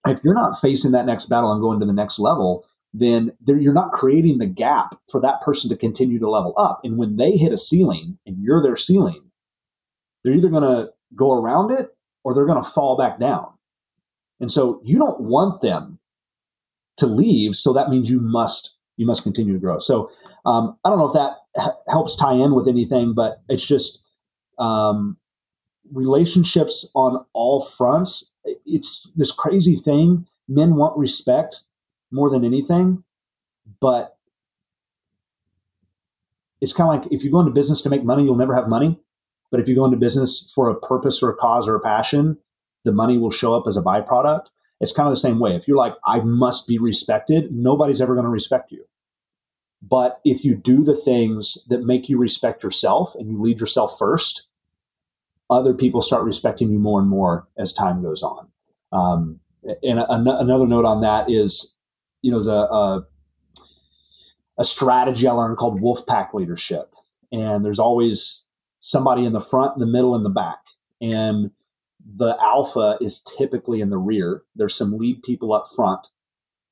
If you're not facing that next battle and going to the next level, then you're not creating the gap for that person to continue to level up. And when they hit a ceiling and you're their ceiling, they're either going to go around it or they're going to fall back down. And so you don't want them to leave. So that means you must you must continue to grow. So um, I don't know if that h- helps tie in with anything, but it's just um, relationships on all fronts. It's this crazy thing. Men want respect more than anything. But it's kind of like if you go into business to make money, you'll never have money. But if you go into business for a purpose or a cause or a passion, the money will show up as a byproduct. It's kind of the same way. If you're like, I must be respected, nobody's ever going to respect you. But if you do the things that make you respect yourself and you lead yourself first, other people start respecting you more and more as time goes on. Um, and a, another note on that is you know, there's a, a, a strategy I learned called wolf pack leadership. And there's always somebody in the front, in the middle, and the back. And the alpha is typically in the rear. There's some lead people up front.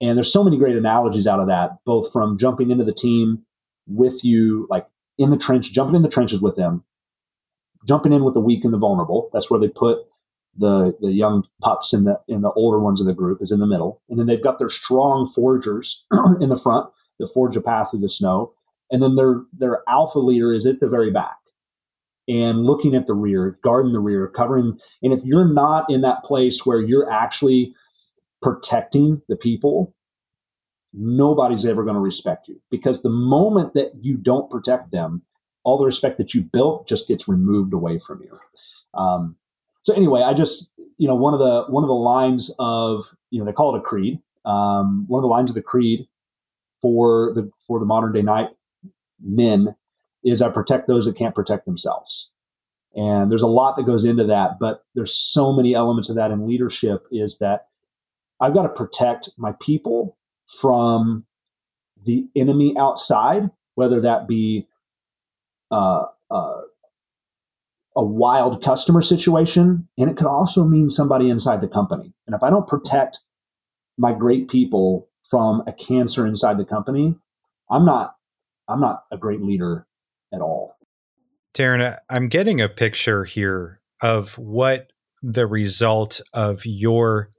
And there's so many great analogies out of that, both from jumping into the team with you, like in the trench, jumping in the trenches with them, jumping in with the weak and the vulnerable. That's where they put the the young pups and the and the older ones of the group is in the middle, and then they've got their strong forgers in the front that forge a path through the snow, and then their their alpha leader is at the very back and looking at the rear, guarding the rear, covering. And if you're not in that place where you're actually protecting the people, nobody's ever going to respect you because the moment that you don't protect them, all the respect that you built just gets removed away from you. Um, so anyway, I just you know one of the one of the lines of you know they call it a creed. Um, one of the lines of the creed for the for the modern day knight men is I protect those that can't protect themselves. And there's a lot that goes into that, but there's so many elements of that in leadership is that I've got to protect my people from the enemy outside, whether that be uh, uh, a wild customer situation, and it could also mean somebody inside the company. And if I don't protect my great people from a cancer inside the company, I'm not I'm not a great leader at all. Darren, I'm getting a picture here of what the result of your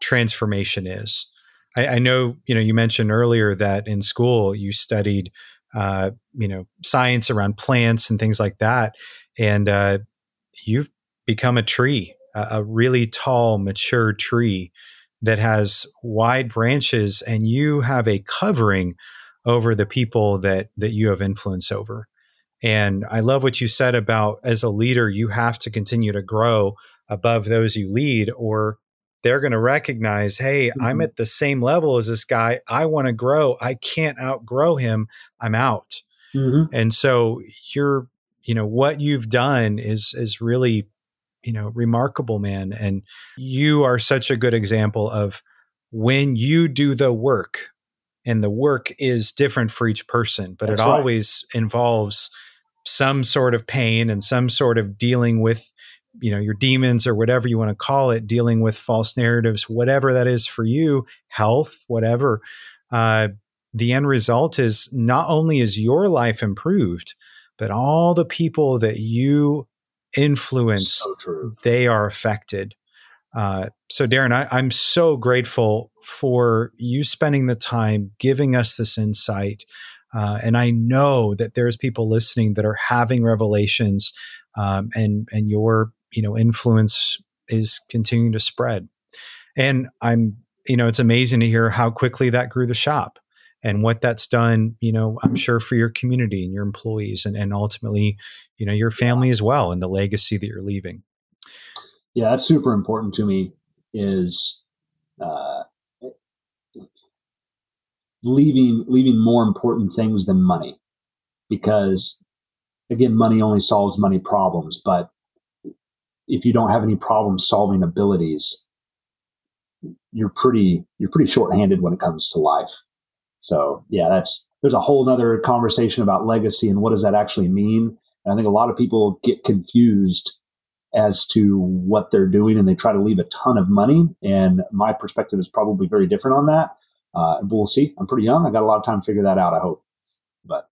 transformation is. I, I know, you know, you mentioned earlier that in school you studied, uh, you know, science around plants and things like that, and uh, you've become a tree, a, a really tall, mature tree that has wide branches, and you have a covering over the people that that you have influence over. And I love what you said about as a leader, you have to continue to grow above those you lead, or they're going to recognize, hey, mm-hmm. I'm at the same level as this guy. I want to grow. I can't outgrow him. I'm out. Mm-hmm. And so you're, you know, what you've done is is really, you know, remarkable, man. And you are such a good example of when you do the work, and the work is different for each person, but That's it right. always involves some sort of pain and some sort of dealing with you know your demons or whatever you want to call it dealing with false narratives whatever that is for you health whatever uh, the end result is not only is your life improved but all the people that you influence so they are affected. Uh, so darren I, i'm so grateful for you spending the time giving us this insight uh, and i know that there's people listening that are having revelations um, and and your you know influence is continuing to spread. And i'm you know it's amazing to hear how quickly that grew the shop and what that's done you know i'm sure for your community and your employees and, and ultimately you know your family as well and the legacy that you're leaving. Yeah that's super important to me is uh, leaving leaving more important things than money because again money only solves money problems but if you don't have any problem solving abilities, you're pretty you're pretty short-handed when it comes to life. So yeah, that's there's a whole other conversation about legacy and what does that actually mean. And I think a lot of people get confused as to what they're doing and they try to leave a ton of money. And my perspective is probably very different on that. Uh, but we'll see. I'm pretty young. I got a lot of time to figure that out, I hope. But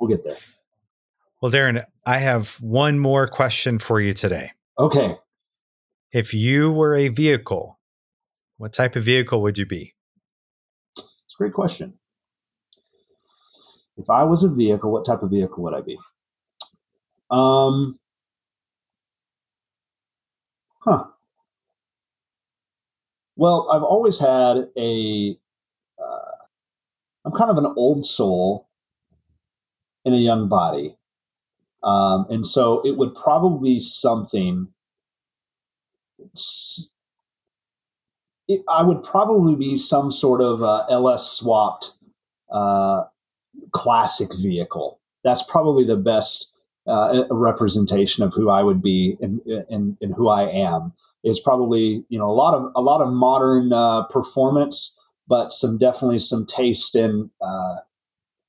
we'll get there. Well, Darren, I have one more question for you today. Okay. If you were a vehicle, what type of vehicle would you be? It's a great question. If I was a vehicle, what type of vehicle would I be? Um, huh. Well, I've always had a. uh, kind of an old soul in a young body. Um, and so it would probably be something. It, I would probably be some sort of uh, LS swapped uh, classic vehicle. That's probably the best uh, representation of who I would be and, and, and who I am. Is probably you know a lot of a lot of modern uh, performance, but some definitely some taste and uh,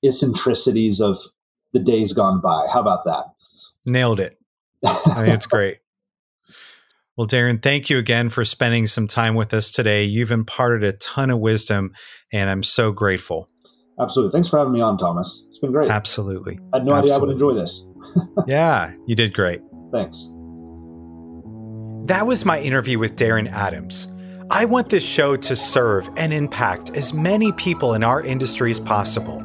eccentricities of the days gone by. How about that? Nailed it. I mean, it's great. Well, Darren, thank you again for spending some time with us today. You've imparted a ton of wisdom, and I'm so grateful. Absolutely. Thanks for having me on, Thomas. It's been great. Absolutely. I had no Absolutely. idea I would enjoy this. yeah, you did great. Thanks. That was my interview with Darren Adams. I want this show to serve and impact as many people in our industry as possible.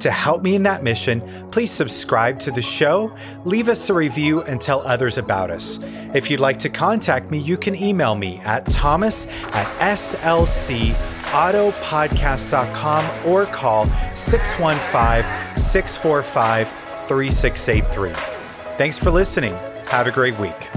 To help me in that mission, please subscribe to the show, leave us a review, and tell others about us. If you'd like to contact me, you can email me at thomas at slcautopodcast.com or call 615 645 3683. Thanks for listening. Have a great week.